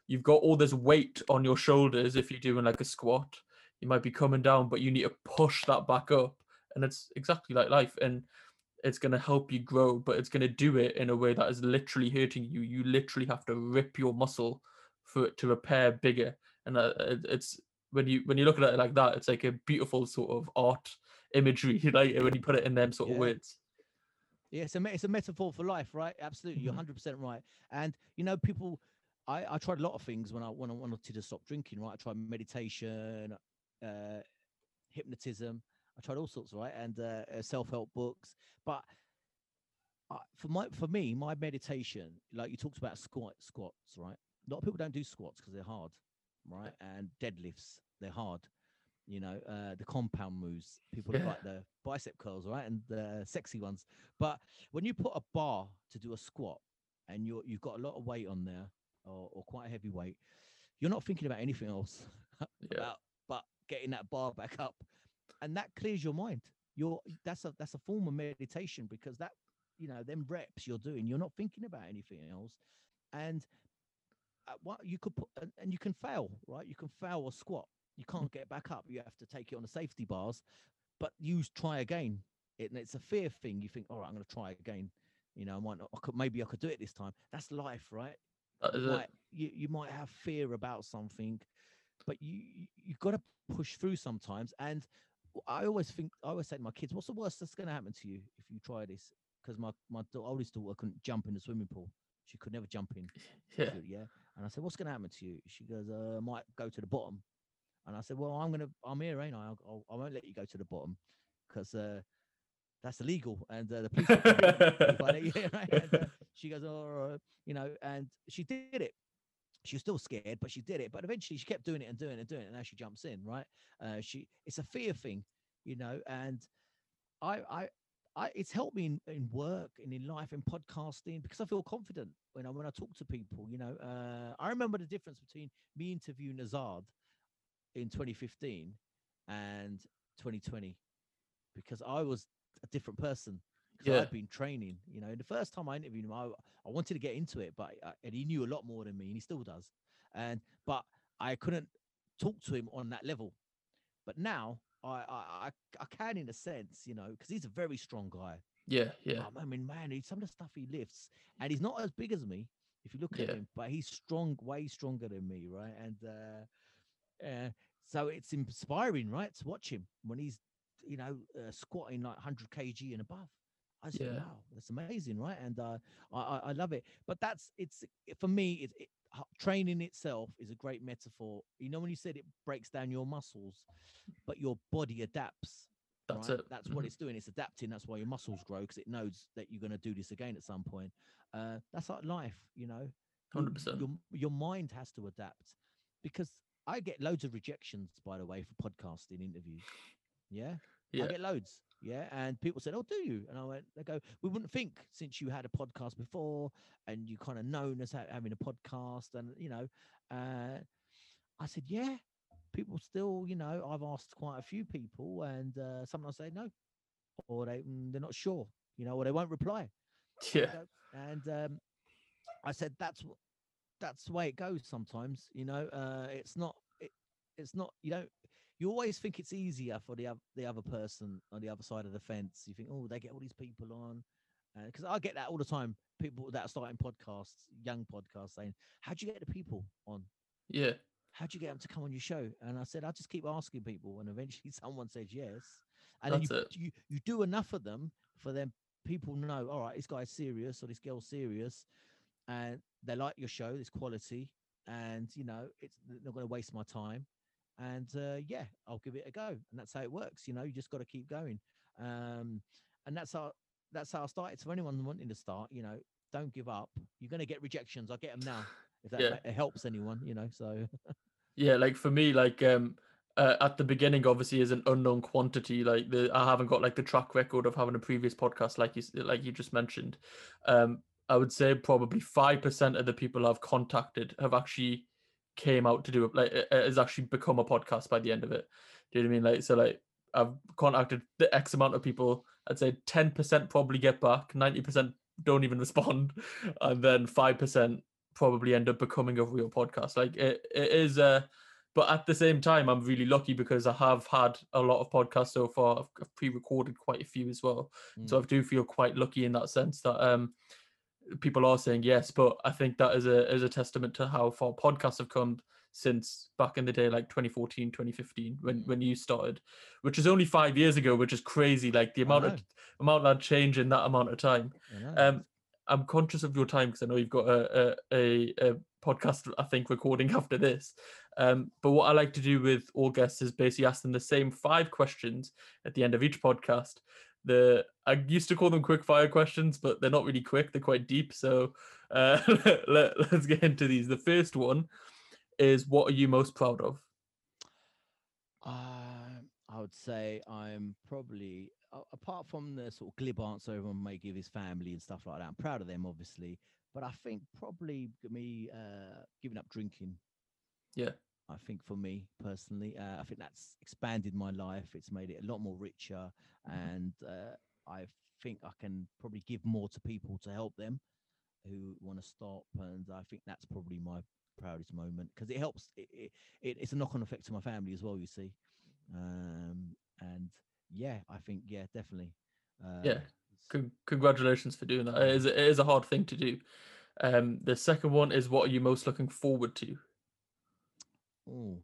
you've got all this weight on your shoulders if you're doing like a squat. You might be coming down, but you need to push that back up. And it's exactly like life. And it's gonna help you grow, but it's gonna do it in a way that is literally hurting you. You literally have to rip your muscle for it to repair bigger. And uh, it- it's when you when you look at it like that, it's like a beautiful sort of art imagery, [LAUGHS] like when you put it in them sort of words. Yeah, it's a it's a metaphor for life, right? Absolutely, you're Mhm. 100 percent right. And you know, people, I I tried a lot of things when I when I wanted to stop drinking. Right, I tried meditation, uh, hypnotism. I tried all sorts, right, and uh, uh, self help books. But uh, for my for me, my meditation, like you talked about squat squats, right? A lot of people don't do squats because they're hard, right? And deadlifts, they're hard. You know, uh, the compound moves. People Yeah. like the bicep curls, right, and the sexy ones. But when you put a bar to do a squat, and you're you've got a lot of weight on there, or, or quite a heavy weight, you're not thinking about anything else [LAUGHS] Yeah. about but getting that bar back up, and that clears your mind. You're that's a that's a form of meditation because that you know them reps you're doing, you're not thinking about anything else, and what you could put and, and you can fail, right? You can fail or squat. You can't get back up. You have to take it on the safety bars, but you try again. It, and it's a fear thing. You think, all right, I'm going to try again. You know, I might not. I could, maybe I could do it this time. That's life, right? That is you might, you, you might have fear about something, but you you, you got to push through sometimes. And I always think I always say to my kids, "What's the worst that's going to happen to you if you try this?" Because my my oldest daughter couldn't jump in the swimming pool; she could never jump in. [LAUGHS] Yeah. Yeah. And I said, "What's going to happen to you?" She goes, uh, "I might go to the bottom." And I said, "Well, I'm gonna, I'm here, ain't I? I'll, I won't let you go to the bottom because uh, that's illegal, and uh, the police." will come if I let you [LAUGHS] right? And, uh, [LAUGHS] she goes, "Oh, you know," and she did it. She was still scared, but she did it. But eventually, she kept doing it and doing it and doing it. And now she jumps in, right? Uh, she, it's a fear thing. you know, and I, I, I, it's helped me in, in work and in life and podcasting because I feel confident when I when I talk to people. You know, uh, I remember the difference between me interviewing Asjad in 2015 and 2020 because I was a different person because Yeah. I'd been training. You know, the first time I interviewed him, I, I wanted to get into it, but I, and he knew a lot more than me, and he still does. And but I couldn't talk to him on that level. But now I I, I, can in a sense, you know, because he's a very strong guy. Yeah, yeah, Um, I mean, man, he, some of the stuff he lifts, and he's not as big as me if you look at Yeah. him, but he's strong, way stronger than me, right? And uh, uh, so it's inspiring, right, to watch him when he's, you know, uh, squatting like 100 kg and above. I just think, Yeah. wow, that's amazing, right? And uh, I, I, I love it. But that's it's for me. It, it training itself is a great metaphor. You know, when you said it breaks down your muscles, but your body adapts that's right? it. That's what Mhm. it's doing. It's adapting. That's why your muscles grow because it knows that you're going to do this again at some point. Uh, that's like life, you know. 100%. Your your mind has to adapt because I get loads of rejections, by the way, for podcasting interviews. Yeah, Yeah. I get loads. Yeah, and people said, "Oh, do you?" And I went, "They go, we wouldn't think since you had a podcast before and you kind of known as ha- having a podcast, and you know." Uh, I said, "Yeah." People still, you know, I've asked quite a few people, and uh, sometimes say no, or they mm, they're not sure, you know, or they won't reply. [LAUGHS] Yeah, And um, I said that's that's the way it goes sometimes. You know, uh, it's not it, it's not you don't you always think it's easier for the the other person on the other side of the fence. You think, oh, they get all these people on, uh, because I get that all the time. People that are starting podcasts, young podcasts, saying, "How do you get the people on? yeah, How do you get them to come on your show?" And I said, I just keep asking people, and eventually [LAUGHS] someone says yes, and then you, you you do enough of them for them people know, all right, this guy's serious or this girl's serious, and they like your show, this quality, and you know, it's not going to waste my time, and uh, yeah, I'll give it a go, and that's how it works. You know, you just got to keep going, um, and that's how that's how I started. So anyone wanting to start, you know, don't give up. You're going to get rejections. I get them now. If that Yeah. helps anyone, you know. So [LAUGHS] yeah. Like for me, like um, uh, at the beginning, obviously, is an unknown quantity. Like the I haven't got like the track record of having a previous podcast, like you like you just mentioned. Um, I would say probably five percent of the people I've contacted have actually came out to do it. Like it has actually become a podcast by the end of it. Do you know what I mean? Like so, like I've contacted the X amount of people. I'd say ten percent probably get back, ninety percent don't even [LAUGHS] respond, and then five percent probably end up becoming a real podcast. Like it, it is uh but at the same time I'm really lucky because I have had a lot of podcasts so far. I've, I've pre-recorded quite a few as well. So I do feel quite lucky in that sense that um people are saying yes, but I think that is a is a testament to how far podcasts have come since back in the day like 2014 2015 when Mm. when you started which is only 5 years ago which is crazy like the amount of amount that change in that amount of time um, I'm conscious of your time because I know you've got a, a, a, a podcast, I think, recording [LAUGHS] after this. Um, but what I like to do with all guests is basically ask them the same five questions at the end of each podcast. The I used to call them quick fire questions, but they're not really quick; they're quite deep. So uh, [LAUGHS] let, let's get into these. The first one is, "What are you most proud of?" Um, I would say I'm probably apart from the sort of glib answer everyone may give his family and stuff like that. I'm proud of them, obviously, but I think probably me uh, giving up drinking. Yeah. I think for me personally, uh, I think that's expanded my life. It's made it a lot more richer, and uh, I think I can probably give more to people to help them who want to stop. And I think that's probably my proudest moment because it helps. It, it, it, it's a knock-on effect to my family as well. You see, um, and yeah, I think yeah, definitely. Uh, Yeah. congratulations for doing that. It is, it is a hard thing to do. Um, the second one is, "What are you most looking forward to?" Oh,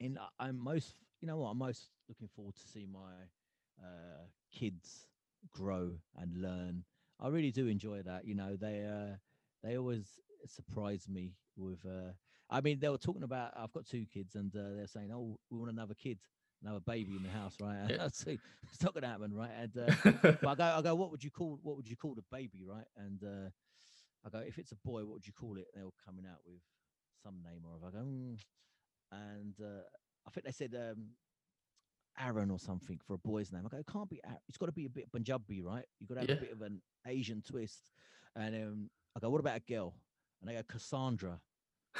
and I- I'm most, you know what, I'm most looking forward to see my uh, kids grow and learn. I really do enjoy that. You know, they uh, they always surprise me with. Uh, I mean, they were talking about. I've got two kids, and uh, they're saying, "Oh, we want another kid, another baby in the house, right?" And Yeah. [LAUGHS] See it's not to happen, right? And uh, but I [LAUGHS] go, I go, what would you call what would you call the baby, right? And uh, I go, if it's a boy, what would you call it? And they're all coming out with some name or other. I go, "Mm," and uh, I think they said um, Aaron or something for a boy's name. I go, it can't be. Aaron. It's got to be a bit Punjabi, right? You've got to have Yeah. a bit of an Asian twist. And um, I go, what about a girl? And they go, Cassandra.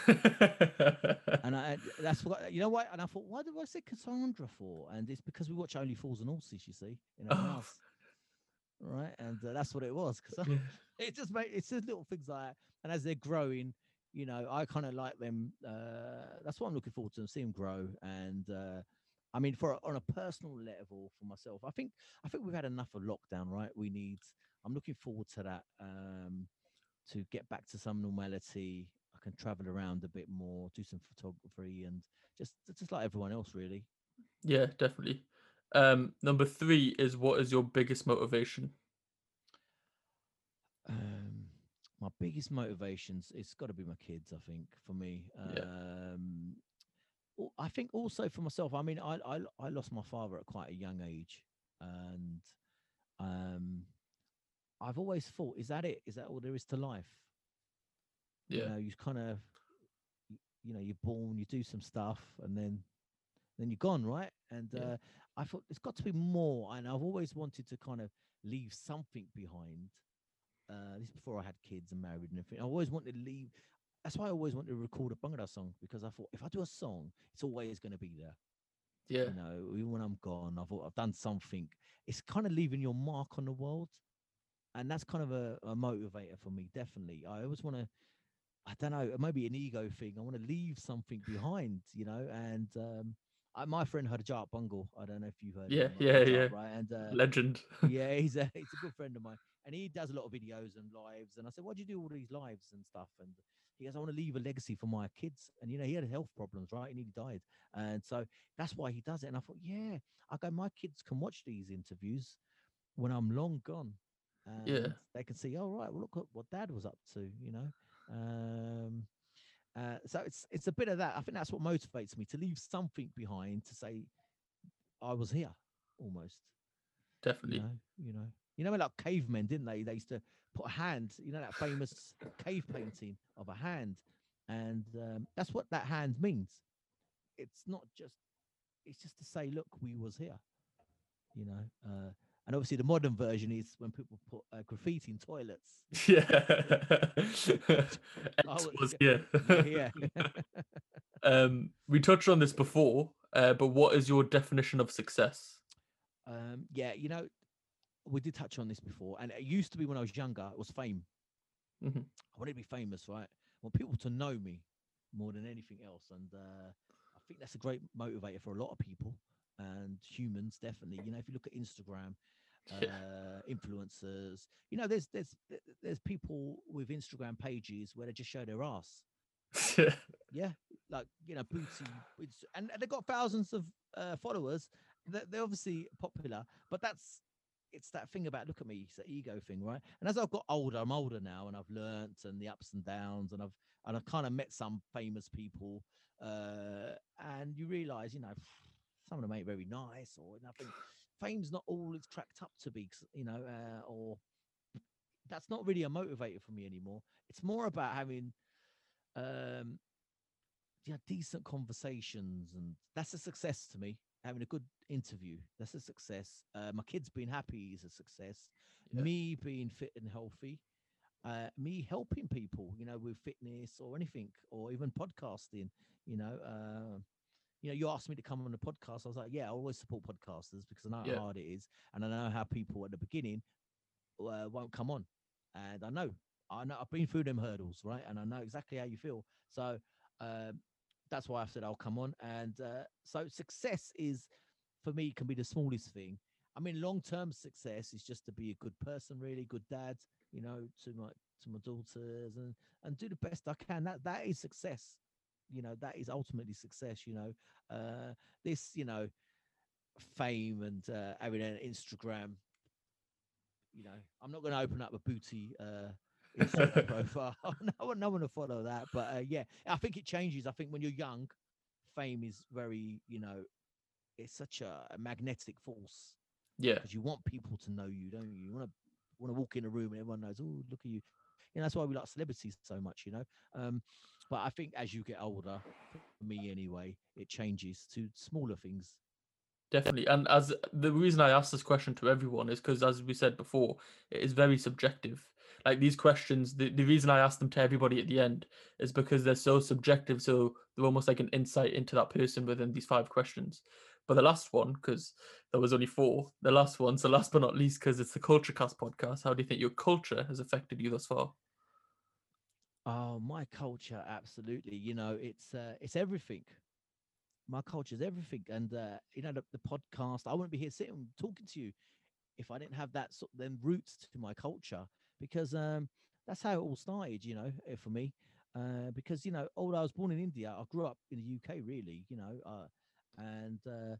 [LAUGHS] And I, that's what you know what. And I thought, why did I say Cassandra for? And it's because we watch Only Fools and Horses, you see, in our Oh. house, right? And uh, that's what it was. Because Yeah. [LAUGHS] it just made it's just little things like that. And as they're growing, you know, I kind of like them. Uh, that's what I'm looking forward to, see them grow. And uh, I mean, for on a personal level, for myself, I think I think we've had enough of lockdown, right? We need. I'm looking forward to that. Um, to get back to some normality. I can travel around a bit more, do some photography, and just just like everyone else, really. yeah, definitely. Um, number three is what is your biggest motivation? Um, my biggest motivations it's got to be my kids. I think for me. Yeah. Um, I think also for myself. I mean, I, I I lost my father at quite a young age, and um, I've always thought, is that it? Is that all there is to life? Yeah, you know you kind of you know you're born you do some stuff and then then you're gone right and Yeah. uh i thought it's got to be more and i've always wanted to kind of leave something behind uh this is before i had kids and married and everything. I always wanted to leave that's why i always wanted to record a bhangra song because i thought if i do a song it's always going to be there. Yeah, you know even when i'm gone i've, al- I've done something. It's kind of leaving your mark on the world and that's kind of a, a motivator for me definitely. I always want to i don't know maybe an ego thing. I want to leave something behind you know and um I, my friend Harjat Bungle, I don't know if you've heard. Yeah, him, yeah, Harjat, yeah. Right, and uh, legend. [LAUGHS] yeah, he's a he's a good friend of mine, and he does a lot of videos and lives. And I said, "Why do you do all these lives and stuff?" And he goes, "I want to leave a legacy for my kids." And you know, he had health problems, right? And He nearly died, and so that's why he does it. And I thought, yeah, I go, my kids can watch these interviews when I'm long gone. And Yeah. they can see, oh right, well look at what Dad was up to, you know. Um, uh, so it's it's a bit of that. I think that's what motivates me to leave something behind to say I was here almost Definitely. you know, you know, you know, like cavemen, didn't they? They used to put a hand, you know, that famous cave painting of a hand, and um, that's what that hand means. It's not just, it's just to say, look, we was here, you know. Uh, and obviously, the modern version is when people put uh, graffiti in toilets. [LAUGHS] Yeah. [LAUGHS] Was- was yeah. yeah, [LAUGHS] um, we touched on this before, uh, but what is your definition of success? um, yeah. You know, we did touch on this before, and it used to be when I was younger. It was fame. Mhm. I wanted to be famous, right? I want people to know me more than anything else, and uh, I think that's a great motivator for a lot of people and humans. Definitely, you know, if you look at Instagram, [LAUGHS] uh, influencers, you know, there's there's there's people with Instagram pages where they just show their ass. yeah. [LAUGHS] Yeah, like you know, booty, and they've got thousands of uh, followers. They're, they're obviously popular, but that's it's that thing about look at me, it's the ego thing, right? And as I've got older, I'm older now, and I've learnt and the ups and downs, and I've and I've kind of met some famous people, uh, and you realise, you know, some of them ain't very nice or nothing. Fame's not all it's cracked up to be, you know, uh, or that's not really a motivator for me anymore. It's more about having um yeah decent conversations and that's a success to me having a good interview that's a success uh, my kids being happy is a success Yeah. me being fit and healthy uh, me helping people you know with fitness or anything or even podcasting you know uh, you know you asked me to come on the podcast i was like yeah i always support podcasters because i know Yeah. how hard it is and i know how people at the beginning uh, won't come on and i know I know I've been through them hurdles, right? And I know exactly how you feel. So um, that's why I said I'll come on. And uh, so success is, for me, can be the smallest thing. I mean, long term success is just to be a good person, really good dad, you know, to my to my daughters, and and do the best I can. That that is success. You know, that is ultimately success. You know, uh, this, you know, fame and uh, having an Instagram. You know, I'm not going to open up a booty. Uh, [LAUGHS] Instagram profile. [LAUGHS] no one, no one to follow that. But uh, yeah, I think it changes. I think when you're young, fame is very, you know, it's such a, a magnetic force Yeah. because you want people to know you, don't you? You want to want to walk in a room and everyone knows, oh, look at you. You know, that's why we like celebrities so much, you know. Um, but I think as you get older, for me anyway, it changes to smaller things. Definitely. And as the reason I asked this question to everyone is because, as we said before, it is very subjective. Like these questions, the, the reason I ask them to everybody at the end is because they're so subjective. So they're almost like an insight into that person within these five questions. But the last one, because there was only four, the last one, so last but not least, because it's the KultureKast podcast, how do you think your culture has affected you thus far? Oh, my culture, absolutely. You know, it's uh, it's everything. My culture is everything, and uh, you know, the, the podcast. I wouldn't be here sitting talking to you if I didn't have that sort of then roots to my culture, because um, that's how it all started. You know, eh, for me, uh, because you know, although I was born in India, I grew up in the UK. Really, you know, uh, and uh,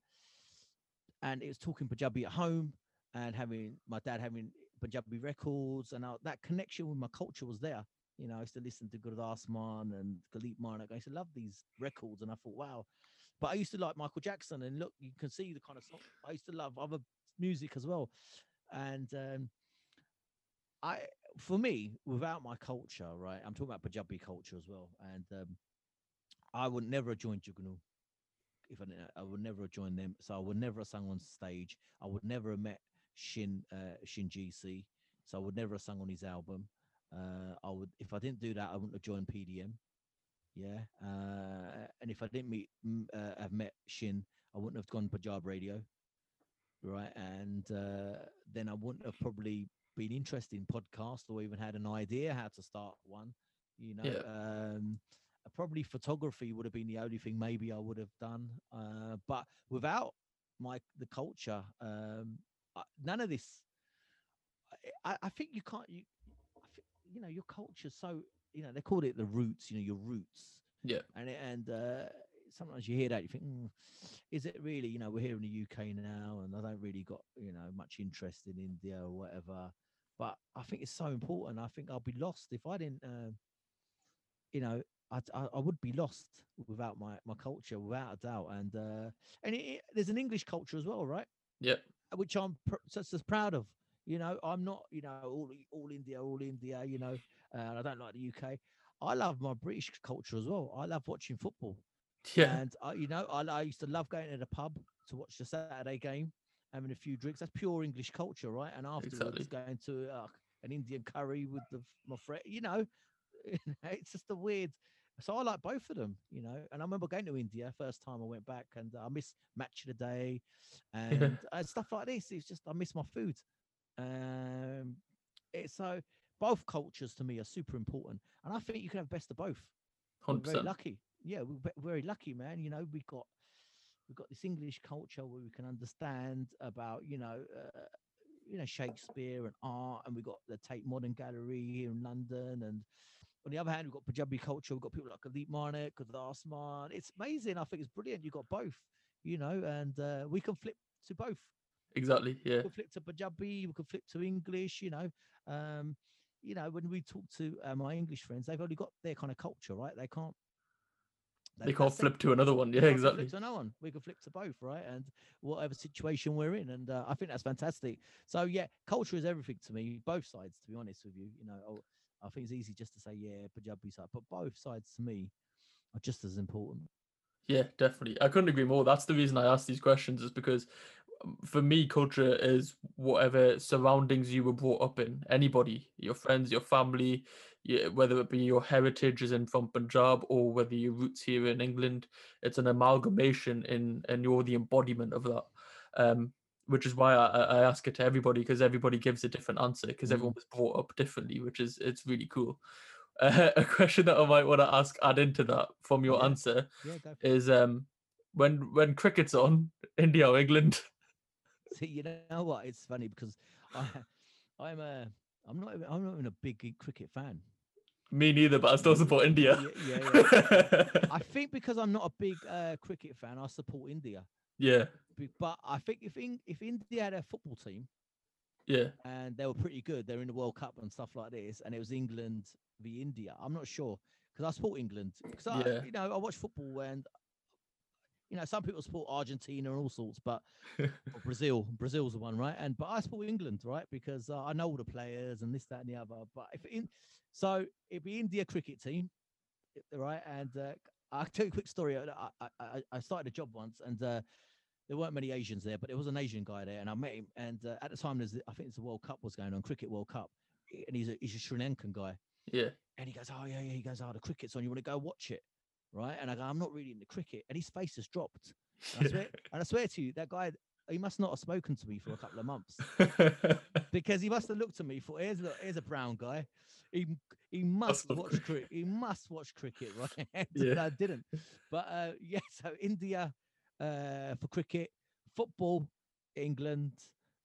and it was talking Punjabi at home and having my dad having Punjabi records, and I, that connection with my culture was there. You know, I used to listen to Gurdas Maan and Kuldeep Manak. I used to love these records, and I thought, wow. But I used to like Michael Jackson, and look, you can see the kind of song. I used to love other music as well, and um, I, for me, without my culture, right? I'm talking about Punjabi culture as well, and um, I would never have joined Jugnu if I I would never have joined them. So I would never have sung on stage. I would never have met Shin uh, Shin GC. So I would never have sung on his album. Uh, I would if I didn't do that, I wouldn't have joined PDM. Yeah, uh, and if I didn't meet uh, have met Shin, I wouldn't have gone Punjab Radio, right? And uh, then I wouldn't have probably been interested in podcasts or even had an idea how to start one. You know, Yeah. um, probably photography would have been the only thing maybe I would have done. Uh, but without my the culture, um, I, none of this. I- I, think you can't. You, I think, you know, your culture. So you know, they called it the roots. You know, your roots. Yeah. And and uh, sometimes you hear that you think, "Mm, is it really? You know, we're here in the UK now, and I don't really got you know much interest in India or whatever. But I think it's so important. I think I'll be lost if I didn't. Uh, you know, I, I would be lost without my my culture, without a doubt. And uh, and it, it- there's an English culture as well, right? Yeah. Which I'm pr- such as proud of. You know, I'm not you know all all India, all India. You know, uh, and I don't like the UK. I love my British culture as well. I love watching football. Yeah. And I, you know, I, I used to love going to the pub to watch the Saturday game, having a few drinks. That's pure English culture, right? And afterwards, Exactly. going to uh, an Indian curry with the my friend. You know, [LAUGHS] it's just a weird. So I like both of them, you know. And I remember going to India first time I went back, and I miss match of the day, [LAUGHS] and uh, stuff like this. It's just I miss my food. Um, it's so both cultures to me are super important, and I think you can have best of both. We're very lucky. Yeah, we're very lucky, man. You know, we got we've got this English culture where we can understand about you know uh, you know Shakespeare and art, and we've got the Tate Modern Gallery here in London, and on the other hand, we've got Punjabi culture. We've got people like Kuldeep Manak, Gurdas Maan. It's amazing. I think it's brilliant. You've got both, you know, and uh, we can flip to both Exactly. Yeah. we can flip to Punjabi, we can flip to English, you know. Um, you know, when we talk to uh, my English friends, they've only got their kind of culture, right? They can't. They can't that's it. flip to another one. Yeah. Exactly. Flip to no one. We can flip to both, right? And whatever situation we're in, and uh, I think that's fantastic. So yeah, culture is everything to me. Both sides, to be honest with you, you know, I think it's easy just to say yeah, Punjabi side, but both sides to me are just as important. Yeah, definitely. I couldn't agree more. That's the reason I asked these questions, is because um, for me, culture is whatever surroundings you were brought up in. Anybody, your friends, your family, whether it be your heritage is in from Punjab or whether your roots here in England, it's an amalgamation in, and you're the embodiment of that. Um, which is why I, I ask it to everybody because everybody gives a different answer because Mm. everyone was brought up differently, which is it's really cool. Uh, [LAUGHS] a question that I might want to ask, add into that from your Yeah. answer Yeah, go. For it. is um when when cricket's on, India or England. [LAUGHS] See, you know what? It's funny because I, I'm a, I'm not, even- I'm not even a big cricket fan. Me neither, but I still support India. Yeah, yeah, [LAUGHS] I think because I'm not a big uh, cricket fan, I support India. yeah, But I think if in, if India had a football team yeah, and they were pretty good, they're in the World Cup and stuff like this, and it was England v India, I'm not sure because I support England because I, Yeah. you know, I watch football and you know some people support Argentina and all sorts, but [LAUGHS] or Brazil, Brazil's the one, right? And but I support England, right? Because uh, I know all the players and this, that, and the other. But if in, so it'd be India cricket team, right? And uh, [LAUGHS] I'll tell you a quick story. I, I, I, I started a job once, and uh, there weren't many Asians there, but there was an Asian guy there, and I met him. And uh, at the time, there's I think it's the World Cup was going on, Cricket World Cup, and he's a he's a Sri Lankan guy. Yeah. And he goes, oh yeah, yeah. He goes, oh the cricket's on. You want to go watch it, right? And I go, I'm not really into cricket. And his face has dropped. And I swear, [LAUGHS] and I swear to you, that guy, he must not have spoken to me for a couple of months [LAUGHS] because he must have looked at me for here's look, here's a brown guy. He he must watch cricket. He must watch cricket, [LAUGHS] right? And Yeah. I didn't. But uh, yeah, so India uh, for cricket, football, England.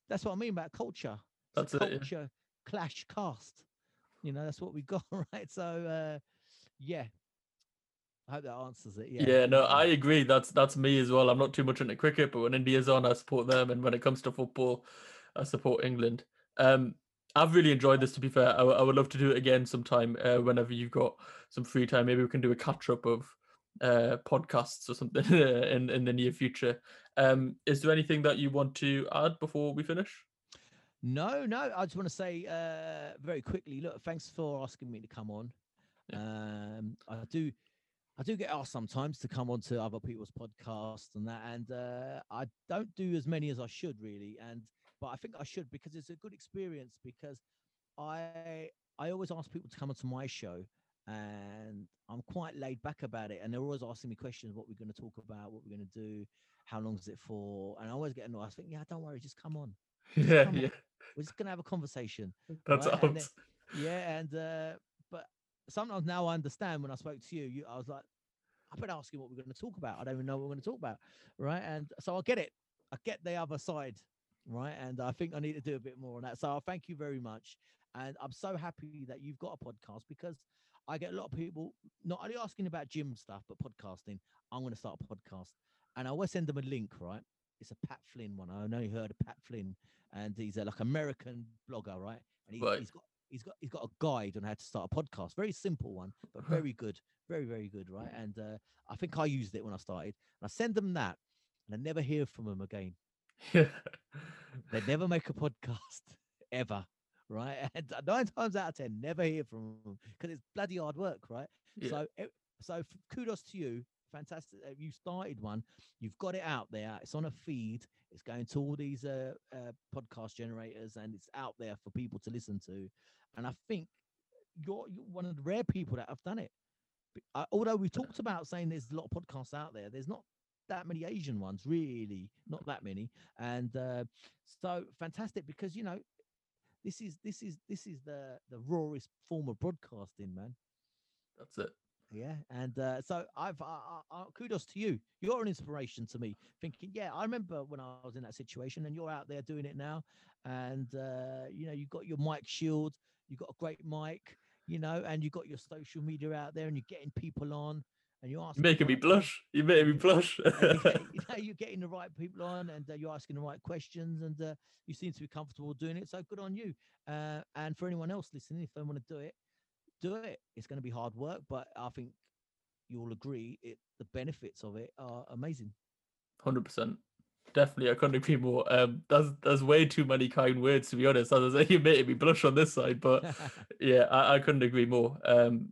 That's what I mean about culture. It's a That's it, yeah. culture clash cast. You know, that's what we [LAUGHS] got, right? So uh, yeah. I hope that answers it. Yeah. Yeah, no, I agree. That's that's me as well. I'm not too much into cricket, but when India's on, I support them, and when it comes to football, I support England. Um, I've really enjoyed this. To be fair, I would love to do it again sometime. Uh, whenever you've got some free time, maybe we can do a catch up of uh podcasts or something [LAUGHS] in in the near future. Um, is there anything that you want to add before we finish? No, no. I just want to say uh, very quickly. Look, thanks for asking me to come on. Um, I do, I do get asked sometimes to come on to other people's podcasts and that, and uh, I don't do as many as I should really. And but I think I should because it's a good experience. Because I I always ask people to come onto my show, and I'm quite laid back about it. And they're always asking me questions: what we're going to talk about, what we're going to do, how long is it for? And I always get annoyed. I think, yeah, don't worry, just come on. [LAUGHS] Yeah, Come on. yeah, We're just gonna have a conversation. that's right? And then- yeah, and uh, but sometimes now I understand when I spoke to you, you I was like, I've been asking what we're going to talk about. I don't even know what we're going to talk about, right? And so I get it. I get the other side, right? And I think I need to do a bit more on that. So I thank you very much, and I'm so happy that you've got a podcast because I get a lot of people not only asking about gym stuff but podcasting. I'm going to start a podcast, and I always send them a link, right? It's a Pat Flynn one. I know you heard of Pat Flynn, and he's a like American blogger, right? And he, Right. he's got he's got he's got a guide on how to start a podcast. Very simple one, but very good, very very good, right? And uh, I think I used it when I started. And I send them that, and I never hear from them again. [LAUGHS] They never make a podcast [LAUGHS] ever, right? [LAUGHS] And nine times out of ten, never hear from them because it's bloody hard work, right? Yeah. So so kudos to you. Fantastic. You started one. You've got it out there. It's on a feed. It's going to all these uh, uh, podcast generators, and it's out there for people to listen to. And I think you're, you're one of the rare people that have done it. Uh, although we talked about saying there's a lot of podcasts out there, there's not that many Asian ones, really, not that many. And uh, so fantastic because you know this is this is this is the the rawest form of broadcasting, man. That's it. Yeah, and uh, so I've uh, uh, kudos to you. You're an inspiration to me. Thinking, yeah, I remember when I was in that situation, and you're out there doing it now. And uh, you know, you got your mic shield, you got a great mic, you know, and you got your social media out there, and you're getting people on, and you're asking. You're making me right blush. You're making me blush. you know, [LAUGHS] [LAUGHS] you're getting the right people on and uh, you're asking the right questions and uh, you seem to be comfortable doing it. So good on you. Uh, and for anyone else listening, if they want to do it, do it. It's going to be hard work, but I think you'll agree it the benefits of it are amazing. Hundred percent. Definitely, I couldn't agree more. Um, there's there's way too many kind words to be honest. As I say, [LAUGHS] you're making me blush on this side, but yeah, I, I couldn't agree more. Um,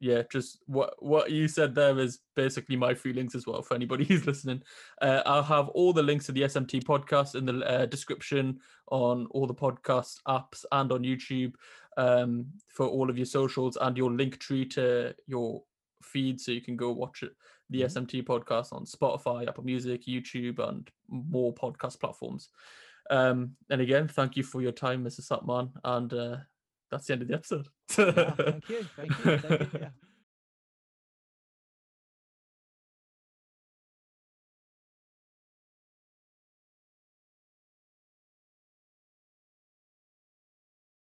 yeah, just what what you said there is basically my feelings as well for anybody [LAUGHS] who's listening. Uh, I'll have all the links to the SMT podcast in the uh, description on all the podcast apps and on YouTube um, for all of your socials and your link tree to your feed so you can go watch it the Mhm. SMT podcast on Spotify, Apple Music, YouTube, and more podcast platforms. Um, and again, thank you for your time, Mr. Sat Mann. And uh, that's the end of the episode. Yeah, thank you. Thank